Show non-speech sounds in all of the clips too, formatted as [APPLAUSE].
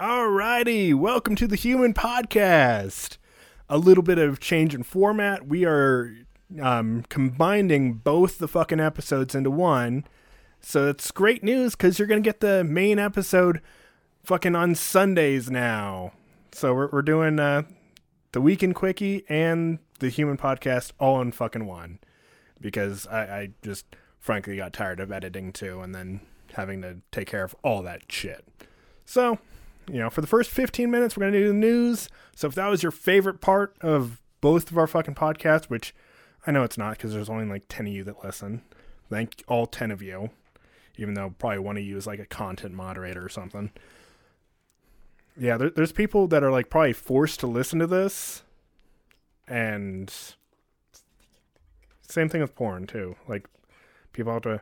Alrighty, welcome to the Human Podcast. A little bit of change in format. We are um, combining both the fucking episodes into one. So it's great news because you're going to get the main episode fucking on Sundays now. So we're, we're doing uh, the Weekend Quickie and the Human Podcast all in fucking one. Because I, I just frankly got tired of editing too and then having to take care of all that shit. So you know, for the first 15 minutes, we're going to do the news. So if that was your favorite part of both of our fucking podcasts, which I know it's not because there's only like 10 of you that listen, thank all 10 of you, even though probably one of you is like a content moderator or something. Yeah, there, there's people that are like probably forced to listen to this. And same thing with porn, too. Like, people have to.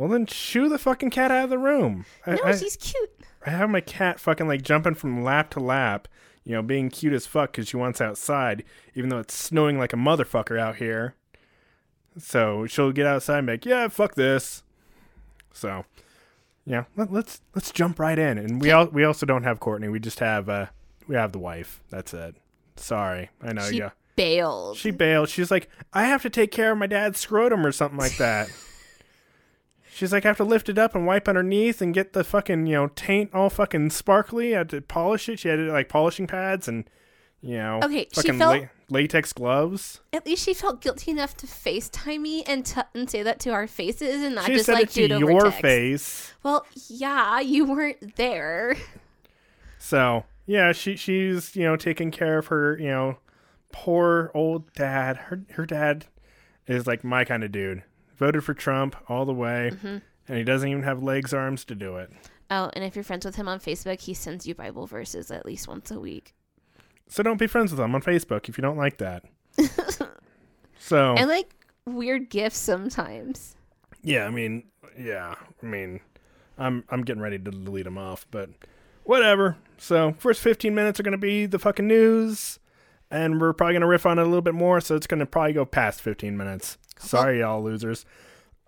Well, then shoo the fucking cat out of the room. No, I, she's cute. I have my cat fucking like jumping from lap to lap, you know, being cute as fuck because she wants outside, even though it's snowing like a motherfucker out here. So she'll get outside and be like, "Yeah, fuck this." So, yeah, let, let's let's jump right in. And we all we also don't have Courtney. We just have uh we have the wife. That's it. Sorry, I know She you. bailed. She bailed. She's like, I have to take care of my dad's scrotum or something like that. [LAUGHS] She's like, I have to lift it up and wipe underneath and get the fucking, you know, taint all fucking sparkly. I had to polish it. She had like polishing pads and, you know, Okay, she felt- la- latex gloves. At least she felt guilty enough to FaceTime me and, t- and say that to our faces and not She just said like it to do it over your text. face. Well, yeah, you weren't there. So, yeah, she she's, you know, taking care of her, you know, poor old dad. Her her dad is like my kind of dude. Voted for Trump all the way. Mm-hmm. And he doesn't even have legs, arms to do it. Oh, and if you're friends with him on Facebook, he sends you Bible verses at least once a week. So don't be friends with him on Facebook if you don't like that. [LAUGHS] so And like weird gifts sometimes. yeah, I mean, yeah, I mean, I'm I'm getting ready to delete him off, but whatever. So first 15 minutes are gonna be the fucking news, and we're probably gonna riff on it a little bit more. So it's gonna probably go past 15 minutes. Sorry, y'all losers.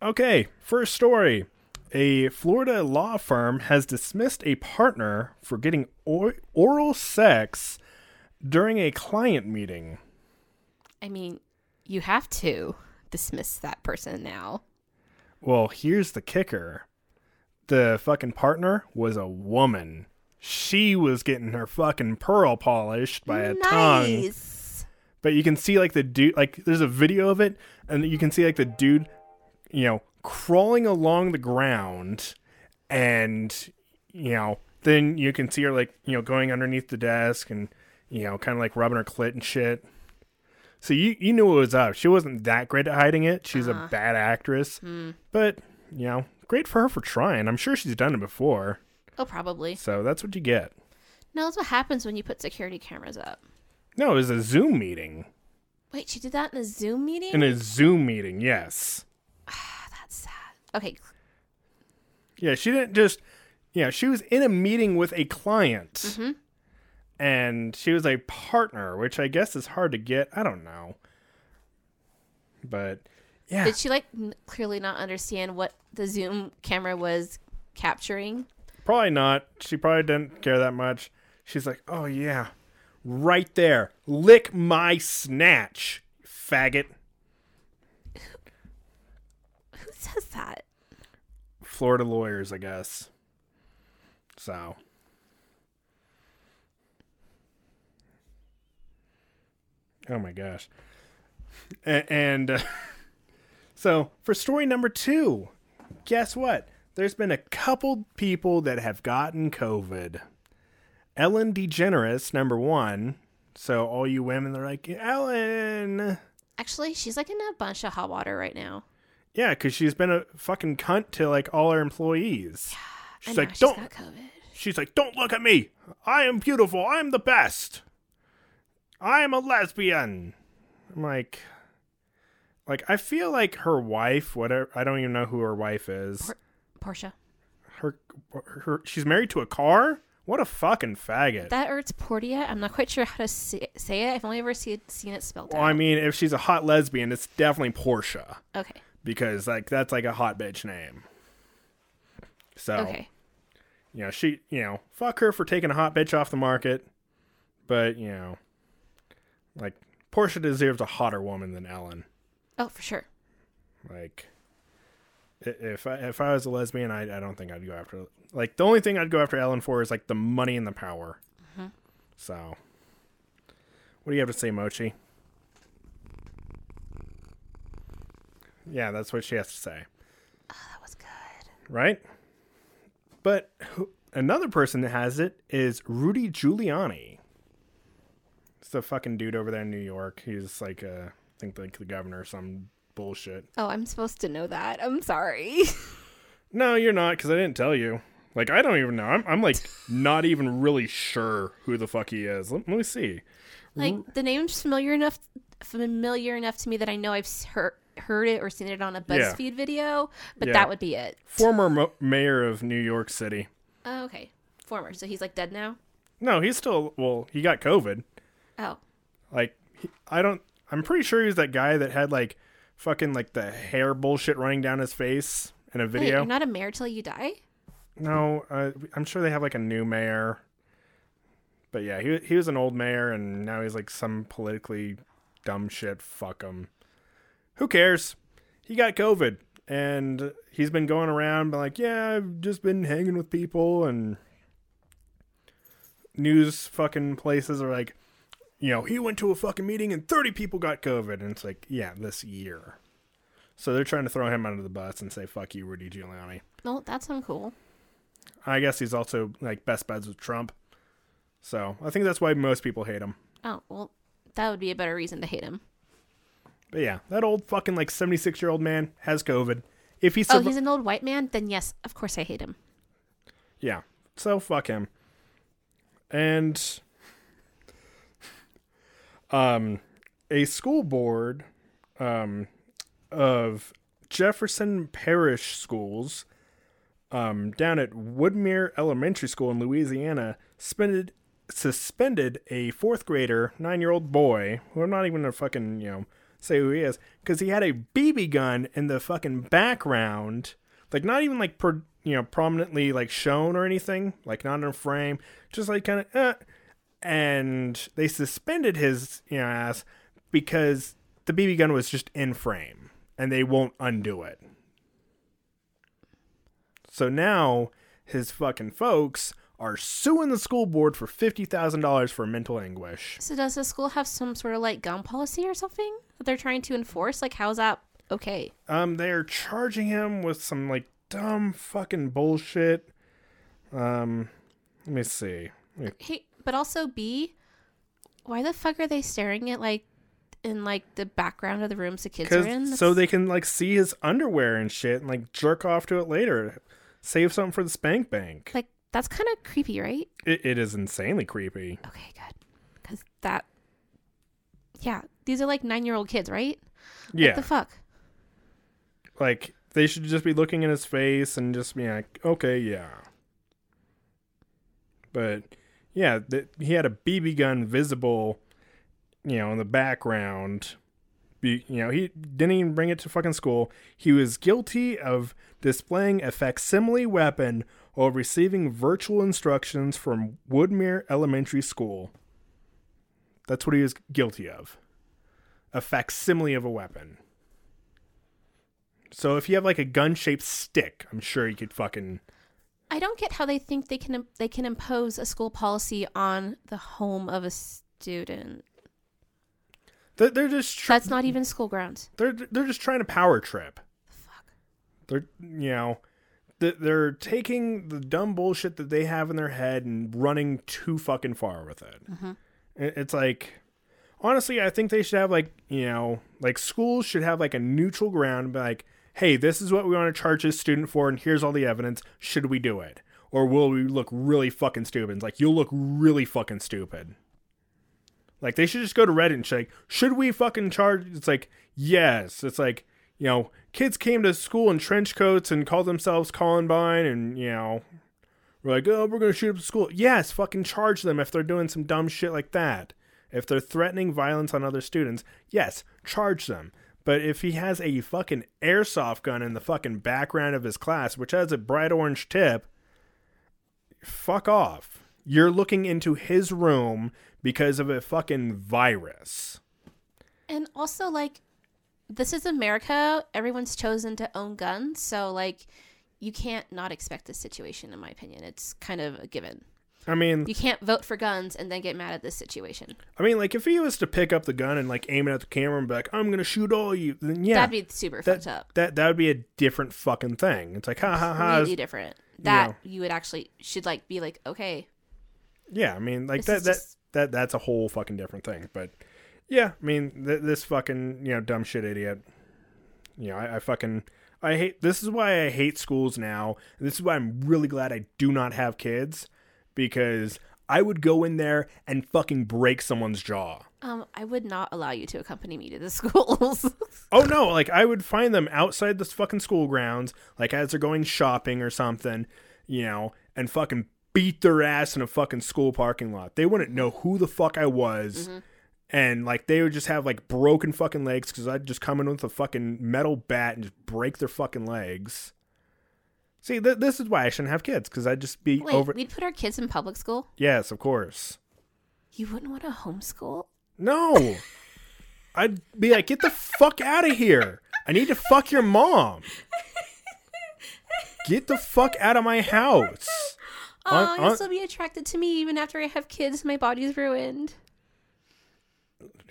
Okay, first story. A Florida law firm has dismissed a partner for getting or- oral sex during a client meeting. I mean, you have to dismiss that person now. Well, here's the kicker. The fucking partner was a woman. She was getting her fucking pearl polished by a tongue. But you can see like the dude like there's a video of it and you can see like the dude, you know, crawling along the ground and you know, then you can see her like, you know, going underneath the desk and you know, kind of like rubbing her clit and shit. So you you knew what was up. She wasn't that great at hiding it. She's a uh-huh. bad actress. Hmm. But, you know, great for her for trying. I'm sure she's done it before. Oh, probably. So that's what you get. No, that's what happens when you put security cameras up. No, it was a Zoom meeting. Wait, she did that in a Zoom meeting? In a Zoom meeting, yes. That's sad. Okay, Yeah, she didn't just. Yeah, she was in a meeting with a client, Mm-hmm. and she was a partner, which I guess is hard to get. I don't know, but yeah, did she like n- clearly not understand what the Zoom camera was capturing? probably not. She probably didn't care that much. She's like, "Oh yeah, right there, lick my snatch, faggot." Who says that? Florida lawyers, I guess. So. Oh my gosh. And uh, [LAUGHS] so for story number two, guess what? There's been a couple people that have gotten COVID. Ellen DeGeneres, number one. So all you women, they're like, Ellen. Actually, she's like in a bunch of hot water right now. Yeah, because she's been a fucking cunt to like all her employees. She's and like, she's don't. got COVID. She's like, don't look at me. I am beautiful. I'm the best. I am a lesbian. I'm like, like I feel like her wife. Whatever. I don't even know who her wife is. Por- Portia. Her, her. She's married to a car. What a fucking faggot. That or it's Portia. I'm not quite sure how to say, it. I've only ever see, seen it spelled well, out. I mean, if she's a hot lesbian, it's definitely Portia okay. because like that's like a hot bitch name. So Okay. you know, she, you know, fuck her for taking a hot bitch off the market, but you know, like Portia deserves a hotter woman than Ellen. Oh, for sure. Like, if I, if I was a lesbian, I I don't think I'd go after. Like, the only thing I'd go after Ellen for is like the money and the power. So, what do you have to say, Mochi? Yeah, that's what she has to say, Oh, That was good. right? But who, another person that has it is Rudy Giuliani. It's the fucking dude over there in New York. He's like, uh, I think like the governor or some bullshit. Oh, I'm supposed to know that. I'm sorry. [LAUGHS] No, you're not, because I didn't tell you. Like, I don't even know. I'm, I'm like not even really sure who the fuck he is. Let, let me see. like the name's familiar enough familiar enough to me that I know I've heard heard it or seen it on a Yeah. BuzzFeed video, but Yeah. that would be it. Former mo- mayor of New York City. Oh, okay. Former. So he's like dead now? No, he's still. Well, he got COVID. Oh. Like, he, I don't. I'm pretty sure he's that guy that had like fucking like the hair bullshit running down his face in a Wait, video. you're not a mayor till you die? No, uh, I'm sure they have like a new mayor. But yeah, he he was an old mayor, and now he's like some politically dumb shit. Fuck him. Who cares? He got COVID, and he's been going around, but like, yeah, I've just been hanging with people, and news fucking places are like, you know, he went to a fucking meeting and 30 people got COVID, and it's like, yeah, this year. So they're trying to throw him under the bus and say, fuck you, Rudy Giuliani. No, that's uncool. I guess he's also like best buds with Trump. So I think that's why most people hate him. Oh, well, that would be a better reason to hate him. But yeah, that old fucking like 76 year old man has COVID. If he Oh, he's an old white man? Then yes, of course I hate him. yeah, so fuck him. And um, a school board um of Jefferson Parish schools um down at Woodmere Elementary School in Louisiana suspended suspended a fourth grader, nine year old boy, who I'm not even gonna fucking, you know, say who he is, because he had a BB gun in the fucking background, like not even like per, you know prominently like shown or anything, like not in a frame, just like kind of, uh, and they suspended his you know ass because the BB gun was just in frame, and they won't undo it. So now his fucking folks are suing the school board for fifty thousand dollars for mental anguish. So does the school have some sort of like gun policy or something that they're trying to enforce? Like, how's that okay? Um, they are charging him with some like dumb fucking bullshit. Um, let me see. Let me- Hey, but also B, why the fuck are they staring at like in like the background of the rooms the kids are in? Cause so they can like see his underwear and shit and like jerk off to it later. Save something for the spank bank. like that's kind of creepy, right? It, it is insanely creepy. Okay, good. Because that, yeah, these are like nine year old kids, right? Yeah, What the fuck? like they should just be looking in his face and just be like, okay, yeah. But yeah, he had a BB gun visible, you know, in the background. Be, you know, he didn't even bring it to fucking school. He was guilty of displaying a facsimile weapon while receiving virtual instructions from Woodmere Elementary School. That's what he was guilty of. A facsimile of a weapon. So if you have like a gun-shaped stick, I'm sure you could fucking I don't get how they think they can they can impose a school policy on the home of a student. they're, they're just tr- That's not even school grounds. they're they're just trying to power trip. Fuck. They're you know they're taking the dumb bullshit that they have in their head and running too fucking far with it. Mm-hmm. It- It's like honestly, I think they should have like you know like schools should have like a neutral ground, like, hey, this is what we want to charge this student for, and here's all the evidence. Should we do it, or will we look really fucking stupid? Like you'll look really fucking stupid. Like they should just go to Reddit and say, should we fucking charge? It's like yes. It's like you know, kids came to school in trench coats and called themselves Columbine, and you know, we're like, oh, we're gonna shoot up the school. Yes, fucking charge them if they're doing some dumb shit like that. If they're threatening violence on other students, yes, charge them. But if he has a fucking airsoft gun in the fucking background of his class, which has a bright orange tip, fuck off. You're looking into his room because of a fucking virus. And also, like, this is America. Everyone's chosen to own guns. So, like, you can't not expect this situation, in my opinion. It's kind of a given. I mean, You can't vote for guns and then get mad at this situation. I mean, like if he was to pick up the gun and like aim it at the camera and be like, "I'm gonna shoot all you," then yeah, That'd be super that, fucked up. that that would be a different fucking thing. It's like, ha ha ha. Completely different. That know. you would actually should like be like, okay, Yeah, I mean, like that that just- that that's a whole fucking different thing. But yeah, I mean, th- this fucking you know dumb shit idiot. You know, I, I fucking I hate. This is why I hate schools now. This is why I'm really glad I do not have kids because I would go in there and fucking break someone's jaw. um, I would not allow you to accompany me to the [LAUGHS] schools. Oh no, like I would find them outside the fucking school grounds, like as they're going shopping or something, you know, and fucking beat their ass in a fucking school parking lot. They wouldn't know who the fuck I was. And like they would just have like broken fucking legs because I'd just come in with a fucking metal bat and just break their fucking legs. See, th- this is why I shouldn't have kids because I'd just be Wait, over. we'd put our kids in public school. Yes, of course. You wouldn't want to homeschool. No. I'd be like, get the fuck out of here. I need to fuck your mom. Get the fuck out of my house. Oh, On- you'll on- still be attracted to me even after I have kids. My body's ruined.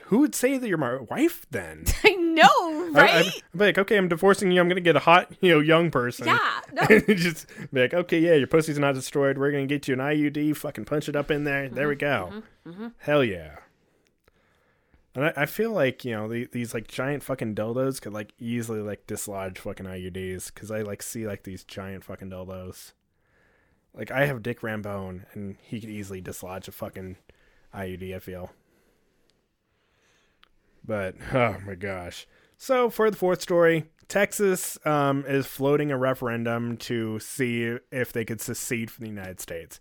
Who would say that you're my wife then? [LAUGHS] I know, [LAUGHS] I- right? I'd be like, okay, I'm divorcing you. I'm gonna get a hot, you know, young person. yeah, [LAUGHS] no. just be like, okay, yeah, your pussy's not destroyed. We're gonna get you an IUD. Fucking punch it up in there. There we mm-hmm, go. Mm-hmm, mm-hmm. Hell yeah. And I, I feel like you know the, these like giant fucking dildos could like easily like dislodge fucking IUDs because I like see like these giant fucking dildos. Like I have Dick Rambone and he could easily dislodge a fucking IUD. I feel. But oh my gosh. So for the fourth story, Texas um, is floating a referendum to see if they could secede from the United States.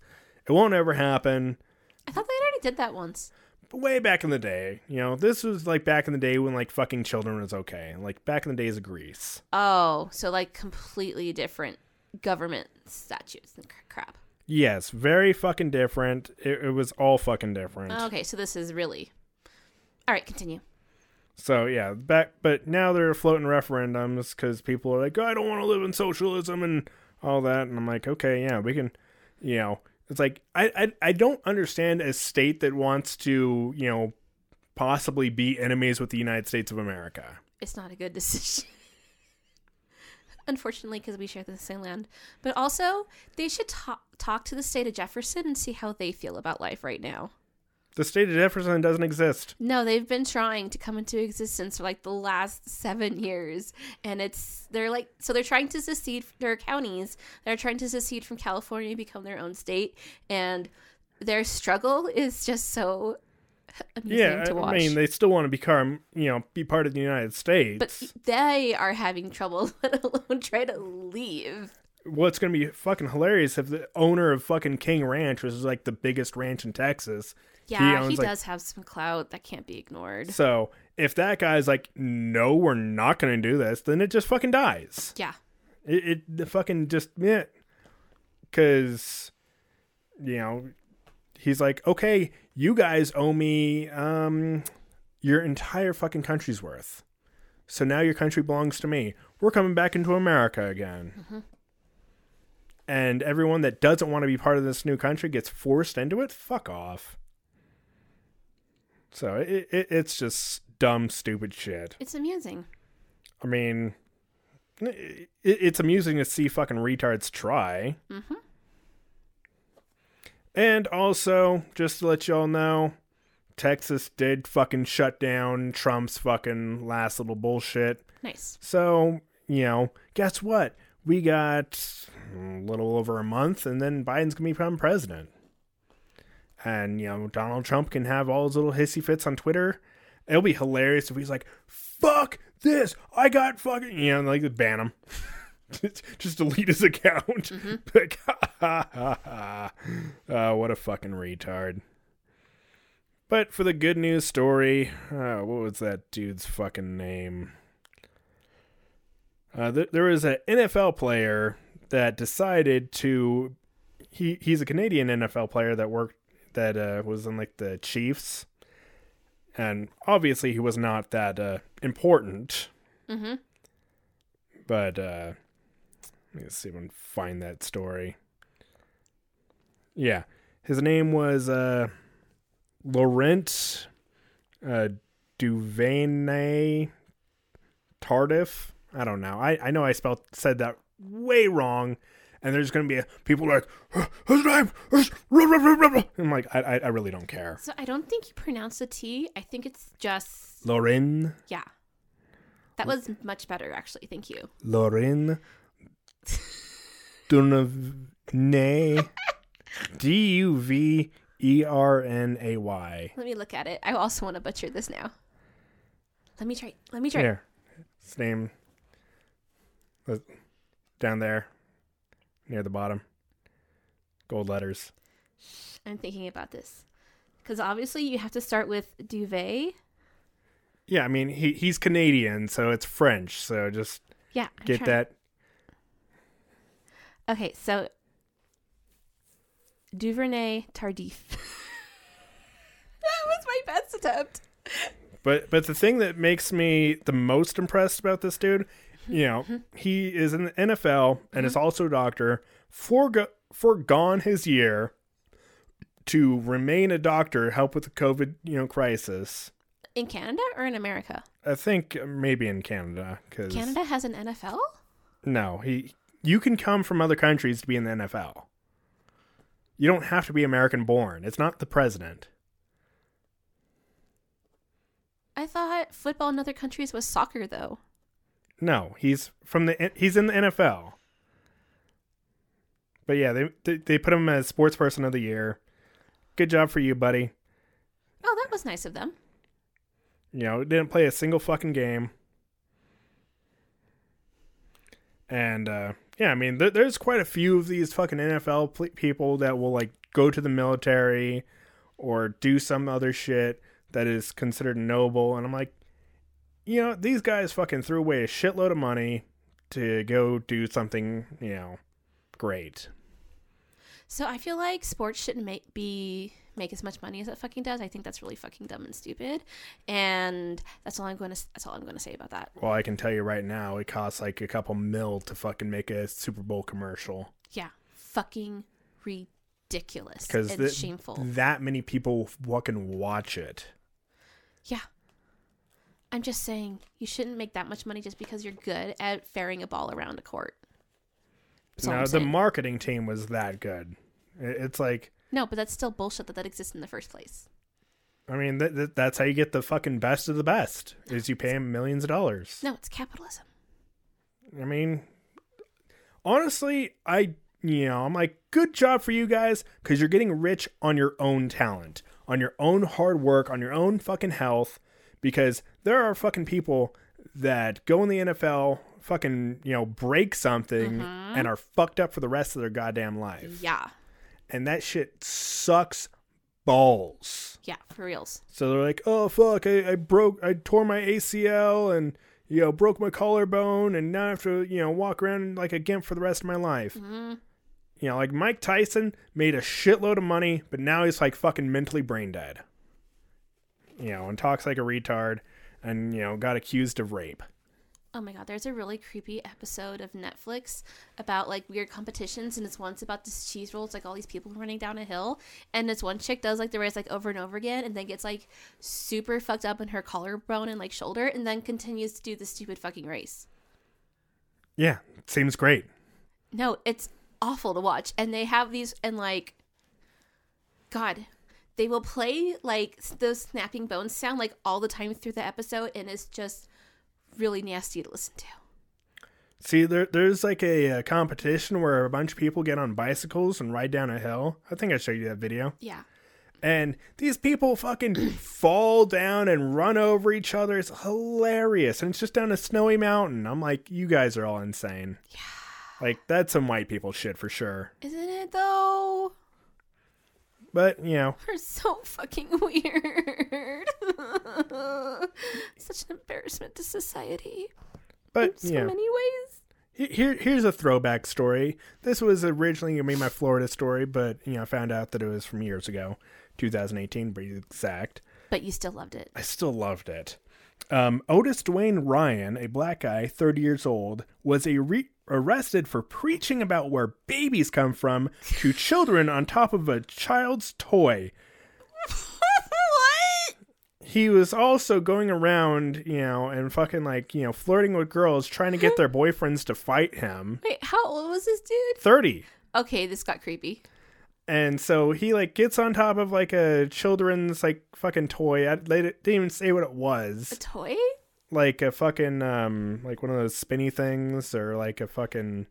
It won't ever happen. I thought they already did that once. But way back in the day, you know, this was like back in the day when like fucking children was okay. Like back in the days of Greece. Oh, so like completely different government statutes and crap. Yes, very fucking different. It, it was all fucking different. Okay, so this is really. All right, continue. So yeah, back but now they're floating referendums because people are like, oh, I don't want to live in socialism and all that, and I'm like, okay, yeah, we can, you know, it's like I I I don't understand a state that wants to you know possibly be enemies with the United States of America. It's not a good [LAUGHS] decision. Unfortunately, because we share the same land. But also, they should talk talk to the state of Jefferson and see how they feel about life right now. The state of Jefferson doesn't exist. No, they've been trying to come into existence for like the last seven years, and it's they're like so they're trying to secede. Their counties they're trying to secede from California, become their own state, and their struggle is just so Yeah, I mean, they still want to become, you know, be part of the United States. but they are having trouble, [LAUGHS] let alone try to leave. What's going to be fucking hilarious if the owner of fucking King Ranch, which is like the biggest ranch in Texas, Yeah, he, owns, like- does have some clout that can't be ignored. So if that guy's like, no, we're not going to do this, then it just fucking dies. Yeah, It, it the fucking just yeah, because you know he's like, okay, you guys owe me um your entire fucking country's worth. So now your country belongs to me. We're coming back into America again. And everyone that doesn't want to be part of this new country gets forced into it. Fuck off. So it, it it's just dumb, stupid shit. it's amusing. I mean, it, it's amusing to see fucking retards try. Mhm. And also, just to let y'all know, Texas did fucking shut down Trump's fucking last little bullshit. Nice. So, you know, guess what? We got a little over a month, and then Biden's gonna become president. And, you know, Donald Trump can have all his little hissy fits on Twitter. It'll be hilarious if he's like, fuck this. I got fucking, you know, like ban him. [LAUGHS] just, just delete his account. [LAUGHS] like, ha, ha, ha, ha. Uh, what a fucking retard. But for the good news story, uh, what was that dude's fucking name? Uh, th- there was an NFL player that decided to he he's a Canadian NFL player that worked that uh, was in like the Chiefs, and obviously he was not that uh, important. Mm-hmm. But uh, let me see if I can find that story. Yeah, his name was uh, Laurent uh, Duvernay Tardif. I don't know. I, I know I spelled said that way wrong, and there's gonna be a, people like "Huh, his name. Is... I'm like I, I I really don't care. So I don't think you pronounce the T. I think it's just Lauren yeah. That was much better, actually. Thank you. Lauren Duvernay [LAUGHS] D U V E R N A Y. Let me look at it. I also want to butcher this now. Let me try. Let me try. Here, his name down there near the bottom. Gold letters. I'm thinking about this because obviously you have to start with duvet. Yeah, I mean he he's Canadian, so it's French. So just Yeah. I'm get trying- that. Okay, so Duvernay Tardif. [LAUGHS] that was my best attempt. But but the thing that makes me the most impressed about this dude, you know, Mm-hmm. he is in the NFL and is also a doctor. Forgo- forgone his year to remain a doctor, help with the COVID, you know, crisis. In Canada or in America? I think maybe in Canada because Canada has an NFL? no, he you can come from other countries to be in the NFL. You don't have to be American born. It's not the president. I thought football in other countries was soccer, though. No, he's from the he's in the NFL. But yeah, they they, put him as sports person of the year. Good job for you, buddy. Oh, that was nice of them. You know, didn't play a single fucking game. And uh yeah, I mean, there, there's quite a few of these fucking NFL pl- people that will like go to the military or do some other shit that is considered noble, and I'm like, you know, these guys fucking threw away a shitload of money to go do something, you know, great. So I feel like sports shouldn't make be make as much money as it fucking does. I think that's really fucking dumb and stupid. And that's all I'm going to that's all I'm going to say about that. Well, I can tell you right now, it costs like a couple mil to fucking make a Super Bowl commercial. Yeah, fucking ridiculous because and shameful. that many people fucking watch it. Yeah. I'm just saying you shouldn't make that much money just because you're good at ferrying a ball around a court. That's Now the marketing team was that good. It's like, no, but that's still bullshit that that exists in the first place. I mean, th- th- that's how you get the fucking best of the best. Is you pay them millions of dollars. No, it's capitalism. I mean, honestly, I you know I'm like, good job for you guys because you're getting rich on your own talent, on your own hard work, on your own fucking health. Because there are fucking people that go in the NFL, fucking you know, break something and are fucked up for the rest of their goddamn life. Yeah. and that shit sucks balls. Yeah, for reals. So they're like, "Oh fuck, I, I broke, I tore my ACL and you know broke my collarbone, and now I have to you know walk around like a gimp for the rest of my life." hmm You know, like Mike Tyson made a shitload of money, but now he's like fucking mentally brain dead. You know, and talks like a retard, and you know got accused of rape. Oh my god, there's a really creepy episode of Netflix about like weird competitions, and it's once about this cheese roll. It's like all these people running down a hill, and this one chick does like the race like over and over again, and then gets like super fucked up in her collarbone and like shoulder, and then continues to do the stupid fucking race. Yeah, seems great. No, it's awful to watch. And they have these, and like, God, they will play like those snapping bones sound like all the time through the episode, and it's just really nasty to listen to. See, there, there's like a, a competition where a bunch of people get on bicycles and ride down a hill. I think I showed you that video. Yeah. and these people fucking fall down and run over each other. It's hilarious, and it's just down a snowy mountain. I'm like, you guys are all insane. Yeah, like that's some white people shit for sure. Isn't it though? But you know, [LAUGHS] We're so fucking weird. [LAUGHS] Such an embarrassment to society but in so you know, many ways. Here, here's a throwback story. This was originally gonna be my Florida story, but you know, I found out that it was from years ago, 2018, to be exact. But you still loved it. I still loved it. Um, Otis Dwayne Ryan, a black guy, 30 years old, was a re- arrested for preaching about where babies come from to children on top of a child's toy. what? He was also going around, you know, and fucking like, you know, flirting with girls, trying to get their boyfriends to fight him. Wait, how old was this dude? 30. Okay, this got creepy. And so he like gets on top of like a children's like fucking toy. I, they didn't even say what it was. A toy? Like a fucking um like one of those spinny things or like a fucking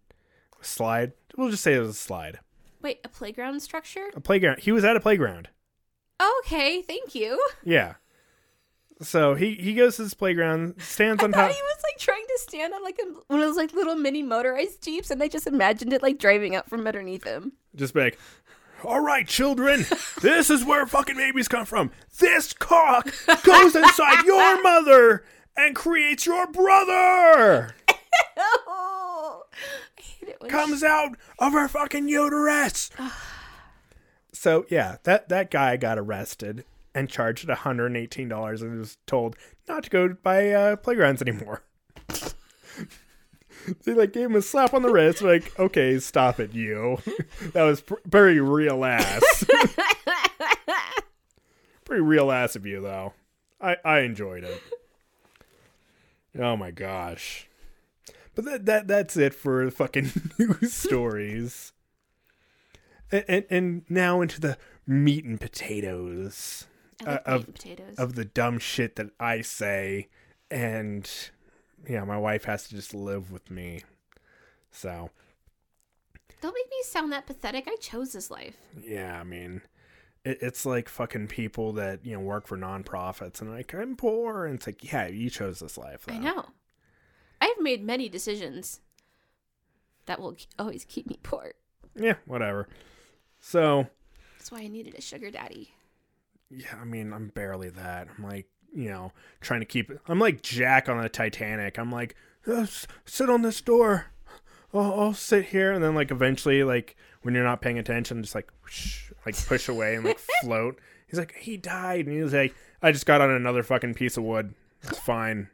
slide. We'll just say it was a slide. Wait, a playground structure? A playground. He was at a playground. Okay, thank you. Yeah. So he he goes to this playground, stands [LAUGHS] I on top. he was like trying to stand on like a, one of those like little mini motorized jeeps, and I just imagined it like driving up from underneath him. Just be like, all right, children, this is where fucking babies come from. This cock goes inside your mother and creates your brother. I hate it when Comes out of her fucking uterus. [SIGHS] so yeah, that that guy got arrested and charged $118 and was told not to go by uh, playgrounds anymore. [LAUGHS] they like gave him a slap on the wrist, like, okay, stop it, you. [LAUGHS] that was pr- very real ass. [LAUGHS] Pretty real ass of you, though. I I enjoyed it. Oh my gosh. But that that that's it for the fucking [LAUGHS] news stories. And, and and now into the meat and potatoes like uh, of- and potatoes. of the dumb shit that I say, and yeah, my wife has to just live with me. So Don't make me sound that pathetic. I chose this life. yeah, I mean, it, it's like fucking people that you know work for nonprofits and like I'm poor, and it's like yeah, you chose this life. I know. I've made many decisions that will always keep me poor. Yeah, whatever. So That's why I needed a sugar daddy. yeah, I mean, I'm barely that. I'm like, you know, trying to keep. I'm like Jack on the Titanic. I'm like, "Uh, s- sit on this door. I'll, I'll sit here, and then like eventually, like when you're not paying attention, just like, whoosh, like push away and like [LAUGHS] float. He's like, he died, and he was like, I just got on another fucking piece of wood. It's fine.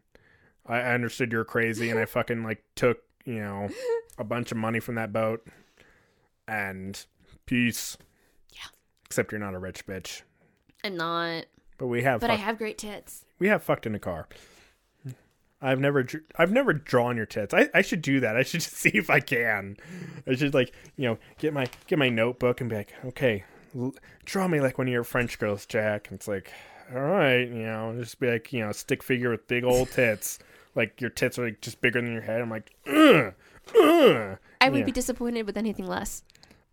I, I understood you're crazy, and I fucking like took you know a bunch of money from that boat, and peace. Yeah. Except you're not a rich bitch. I'm not, But we have but I have great tits. we have fucked in a car. I've never I've never drawn your tits. I, I should do that. I should [LAUGHS] just see if I can. I should like you know get my get my notebook and be like, okay, l- draw me like one of your French girls, Jack. And it's like, all right, you know, just be like you know stick figure with big old tits. like your tits are like just bigger than your head. I'm like, ugh, ugh. I would Yeah. be disappointed with anything less.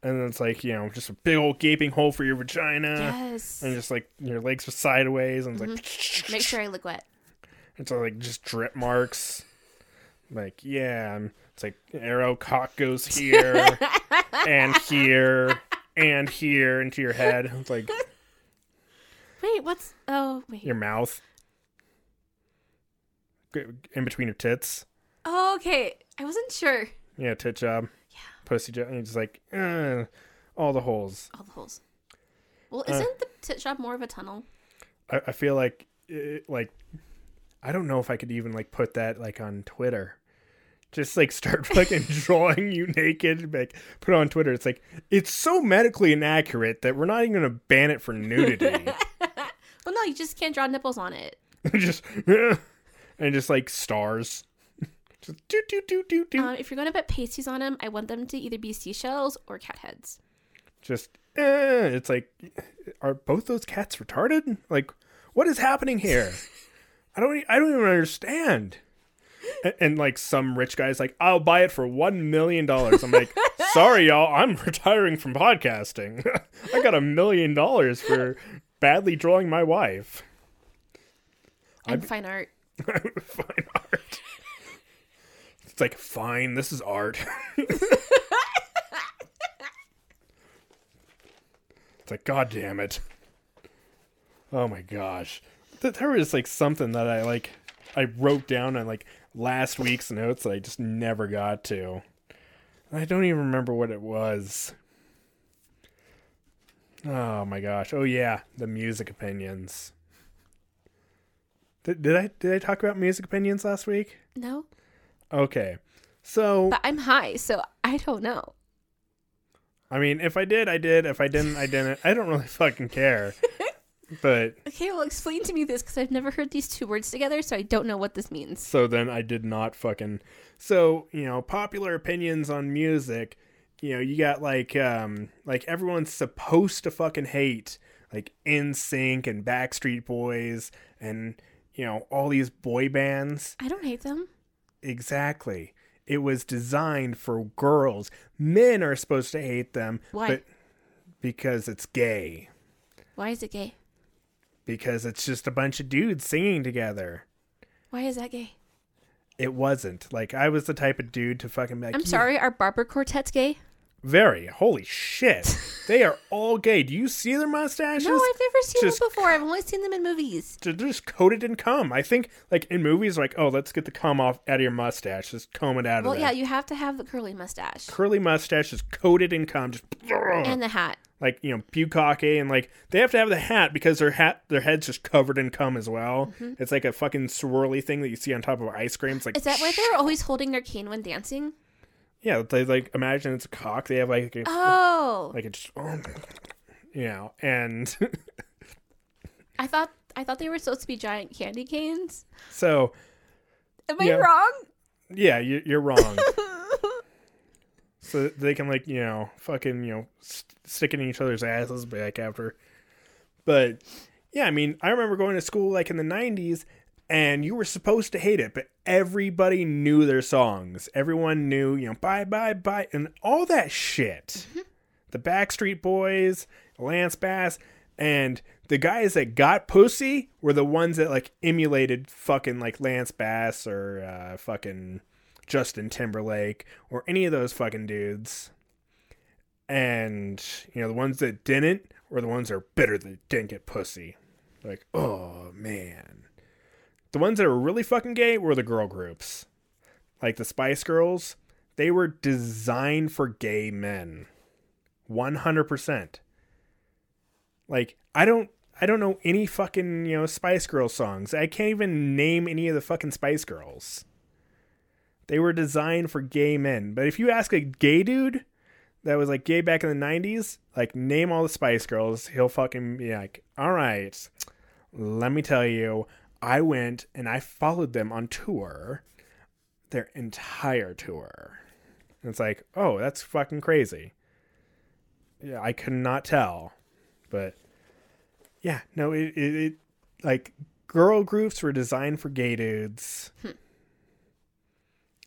and then it's like you know just a big old gaping hole for your vagina. yes. And just like your legs are sideways, and it's like Mm-hmm. Make sure I look wet. It's all like just drip marks. Like, yeah, and it's like arrow cock goes here [LAUGHS] and here and here into your head. It's like Wait, what's? Oh, wait. your mouth. In between your tits. Oh, okay. I wasn't sure. Yeah, tit job. Yeah. Pussy job. And you're just like, uh, all the holes. All the holes. Well, Uh. isn't the tit shop more of a tunnel? I, I feel like, it, like, I don't know if I could even like put that like on Twitter. Just like start [LAUGHS] fucking drawing you naked, like put it on Twitter. It's like it's so medically inaccurate that we're not even gonna ban it for nudity. [LAUGHS] Well, no, you just can't draw nipples on it. [LAUGHS] just and just like stars. Just do do do do do. Um, if you're gonna put pasties on them, I want them to either be seashells or cat heads. just eh. it's like, are both those cats retarded? Like, what is happening here? I don't. I don't even understand. And, and like some rich guy's like, I'll buy it for one million dollars. I'm like, [LAUGHS] sorry, y'all, I'm retiring from podcasting. [LAUGHS] I got a million dollars for badly drawing my wife. And fine art. [LAUGHS] fine art. It's like fine. This is art. it's like god damn it. Oh my gosh, Th- there was like something that I like. I wrote down on like last week's notes that I just never got to. I don't even remember what it was. Oh my gosh. Oh yeah, the music opinions. Did, did I did I talk about music opinions last week? No, Okay. So but I'm high, so I don't know. I mean, if I did, I did. If I didn't, I didn't. I don't really [LAUGHS] fucking care. But Okay, well, explain to me this because I've never heard these two words together, so I don't know what this means. so then I did not fucking. So you know, popular opinions on music. You know, you got like um like everyone's supposed to fucking hate like NSYNC and Backstreet Boys and you know all these boy bands. I don't hate them. Exactly. It was designed for girls. Men are supposed to hate them, Why? but because it's gay. Why is it gay? Because it's just a bunch of dudes singing together. Why is that gay? It wasn't. Like I was the type of dude to fucking like, I'm "Yeah, sorry, are barber quartets gay? Very. Holy shit. [LAUGHS] they are all gay. Do you see their mustaches? No, I've never seen just- them before. I've only seen them in movies. They're just coated in cum. I think like in movies like, oh, let's get the cum off out of your mustache. Just comb it out Well, of Well, yeah, you have to have the curly mustache Curly mustache is coated in cum. Just and the hat. Like you know bukkake and like they have to have the hat because their hat their head's just covered in cum as well it's like a fucking swirly thing that you see on top of ice cream it's like Mm-hmm. Is that why they're always holding their cane when dancing? yeah they like imagine it's a cock they have like a, Oh, like it's you know and [LAUGHS] I thought I thought they were supposed to be giant candy canes. so Am I wrong? yeah you, you're wrong [LAUGHS] so they can like you know fucking you know st- stick it in each other's asses back after. But yeah i mean i remember going to school like in the 90s and you were supposed to hate it but everybody knew their songs. Everyone knew you know bye bye bye and all that shit. The backstreet boys lance bass and the guys that got pussy were the ones that like emulated fucking like lance bass or uh, fucking Justin Timberlake or any of those fucking dudes. And, you know, the ones that didn't were the ones that are bitter that didn't get pussy. Like, oh man. The ones that are really fucking gay were the girl groups. Like the Spice Girls, they were designed for gay men. 100%. Like, I don't I don't know any fucking, you know, Spice Girl songs. I can't even name any of the fucking Spice Girls. They were designed for gay men. But if you ask a gay dude that was like gay back in the 90s, like name all the Spice Girls, he'll fucking be like, all right, let me tell you, I went and I followed them on tour, their entire tour. And it's like, oh, that's fucking crazy. Yeah, I could not tell. But yeah, no, it, it, it like girl groups were designed for gay dudes hmm.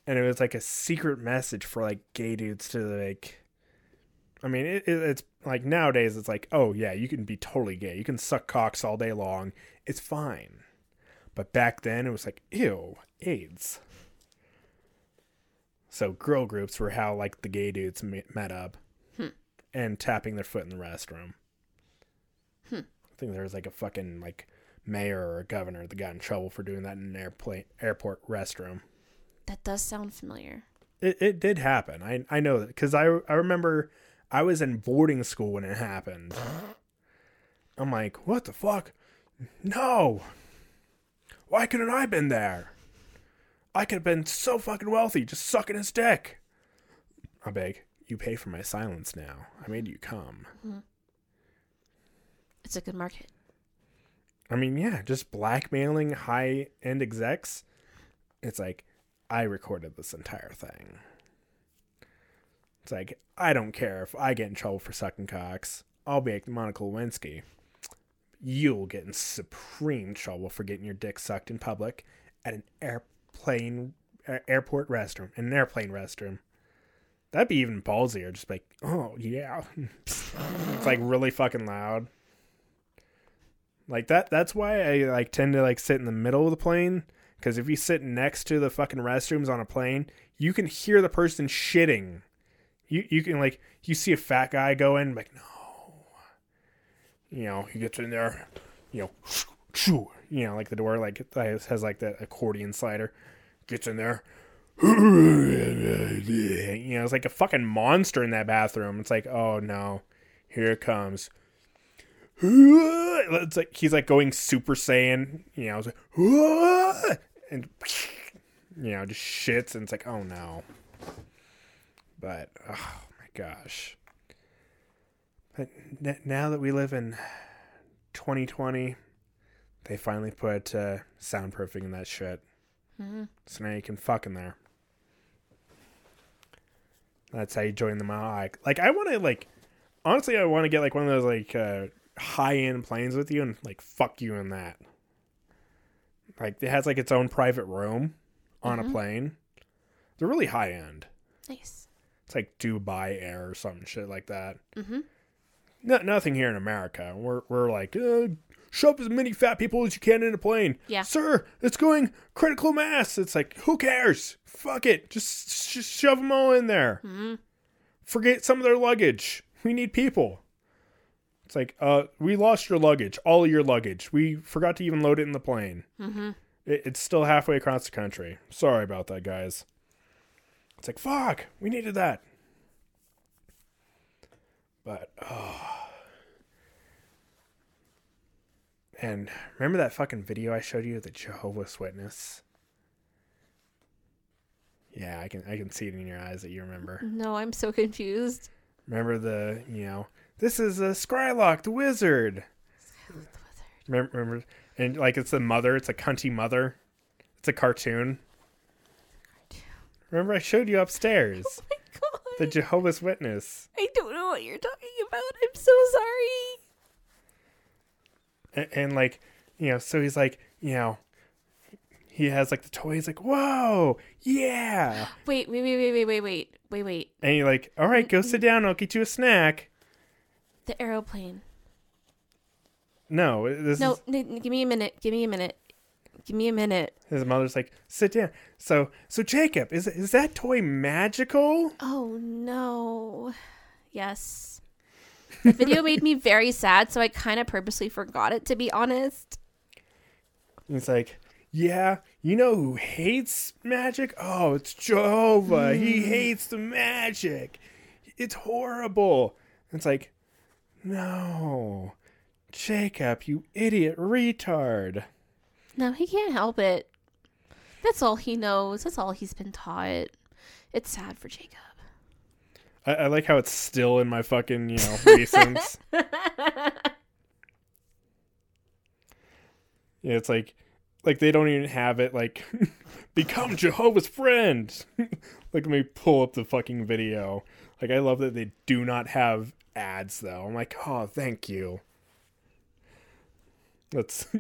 And it was like a secret message for like gay dudes to like i mean it, it, it's like nowadays it's like oh yeah you can be totally gay. You can suck cocks all day long. It's fine. But back then it was like ew aids. So girl groups were how like the gay dudes met up Hmm. and tapping their foot in the restroom. Hmm. i think there was like a fucking like mayor or a governor that got in trouble for doing that in an airplane airport restroom That does sound familiar. it, it did happen. I I know that because I I remember I was in boarding school when it happened. I'm like, what the fuck? No. Why couldn't I been there? I could have been so fucking wealthy, just sucking his dick. I beg, you pay for my silence now. I made you come. Mm-hmm. It's a good market. I mean, yeah, just blackmailing high end execs. It's like, I recorded this entire thing. It's like, I don't care if I get in trouble for sucking cocks. I'll be like Monica Lewinsky. You'll get in supreme trouble for getting your dick sucked in public at an airplane, uh, airport restroom, in an airplane restroom. That'd be even ballsier. Just like, oh, yeah. [LAUGHS] it's like really fucking loud. Like that that's why I like tend to like sit in the middle of the plane cuz if you sit next to the fucking restrooms on a plane, you can hear the person shitting. You you can like you see a fat guy go in like no. You know, he gets in there, you know, you you know, like the door like has has, like that accordion slider. Gets in there. [CLEARS THROAT] You know, it's like a fucking monster in that bathroom. It's like, oh no, here it comes. [LAUGHS] It's like he's like going Super Saiyan. You know, it's like, [LAUGHS] and you know, just shits, and it's like, oh no. But oh my gosh. But n- now that we live in 2020, they finally put uh, soundproofing in that shit. So now you can fuck in there. That's how you join the Mile Like I want to like, honestly, I want to get like one of those like uh, high end planes with you and like fuck you in that. Like it has like its own private room on a plane. They're really high end. Nice. It's like Dubai Air or some shit like that. Mm-hmm. No, nothing here in America. We're we're like uh, shove as many fat people as you can in a plane. Yeah. sir, it's going critical mass. It's like who cares? Fuck it, just just shove them all in there. Mm-hmm. Forget some of their luggage. We need people. It's like uh, we lost your luggage, all of your luggage. We forgot to even load it in the plane. Mm-hmm. It, it's still halfway across the country. Sorry about that, guys. It's like fuck, we needed that. But oh. And remember that fucking video I showed you of the Jehovah's Witness? Yeah, I can I can see it in your eyes that you remember. No, I'm so confused. Remember the you know this is a Sparlock the wizard. Remember, remember and like it's the mother, it's a cunty mother. It's a cartoon. Remember I showed you upstairs [LAUGHS] Oh my god. the Jehovah's Witness. I don't know what you're talking about. I'm so sorry. and, and like you know so he's like you know he has like the toy he's like whoa yeah Wait, [GASPS] wait, wait, wait, wait, wait, wait, wait, wait. and you're like all right go sit down i'll get you a snack The aeroplane. no this No, is n- give me a minute. Give me a minute. Give me a minute. his mother's like sit down so so jacob is is that toy magical Oh no. Yes. The video made me very sad, so I kind of purposely forgot it to be honest. it's like yeah you know who hates magic oh it's jehovah he hmm. hates the magic it's horrible it's like no jacob you idiot retard No, he can't help it. That's all he knows. That's all he's been taught. It's sad for Jacob. I, I like how it's still in my fucking, you know, recents. [LAUGHS] yeah, it's like like they don't even have it like [LAUGHS] become Jehovah's friend. [LAUGHS] like let me pull up the fucking video. Like I love that they do not have ads though. I'm like, oh thank you. Let's [LAUGHS]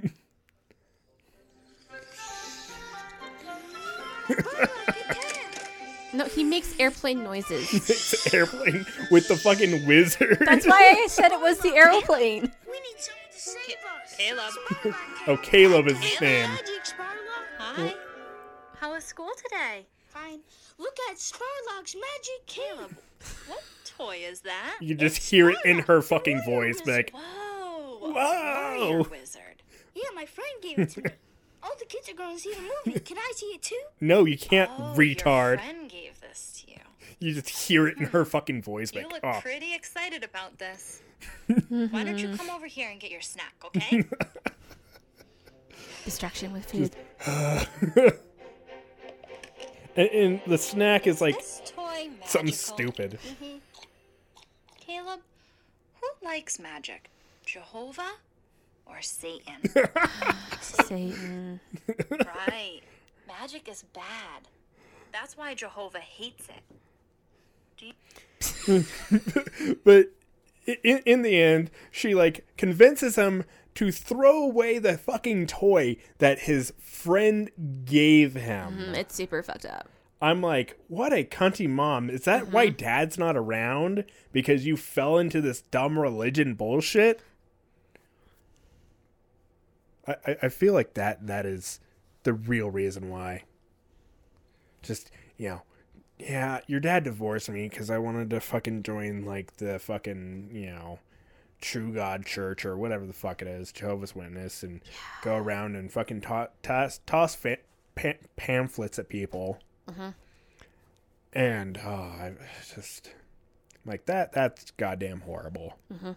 No, he makes airplane noises. [LAUGHS] it's airplane with the fucking wizard. That's why I said it was the airplane. [LAUGHS] We need someone to save us. Caleb. oh, Caleb is his name. Hi. How was school today? Fine. Look at Sparlock's magic Caleb. What toy is that? You can just hear it in her fucking voice, be like, Whoa. Whoa. Warrior wizard. Yeah, my friend gave it to me. [LAUGHS] All the kids are going to see the movie. Can I see it too? no, you can't, Oh, retard. Your friend gave this to you. You just hear it in her hmm. fucking voice, You like, look oh, pretty excited about this. [LAUGHS] Why don't you come over here and get your snack, okay? [LAUGHS] Distraction with food. and, and the snack is like this toy something stupid. Caleb, who likes magic? Jehovah or Satan? [LAUGHS] Satan. right. Magic is bad. That's why Jehovah hates it. [LAUGHS] But in, in the end, she like convinces him to throw away the fucking toy that his friend gave him. Mm, It's super fucked up. I'm like, what a cunty mom. Is that why Mm-hmm. dad's not around? Because you fell into this dumb religion bullshit? I, I, I feel like that that is the real reason why. Just, you know, yeah, your dad divorced me because I wanted to fucking join, like, the fucking, you know, True God Church or whatever the fuck it is, Jehovah's Witness, and go around and fucking to- toss toss fa- pa- pamphlets at people. Uh-huh. And oh, I just like that. That's goddamn horrible. Uh-huh.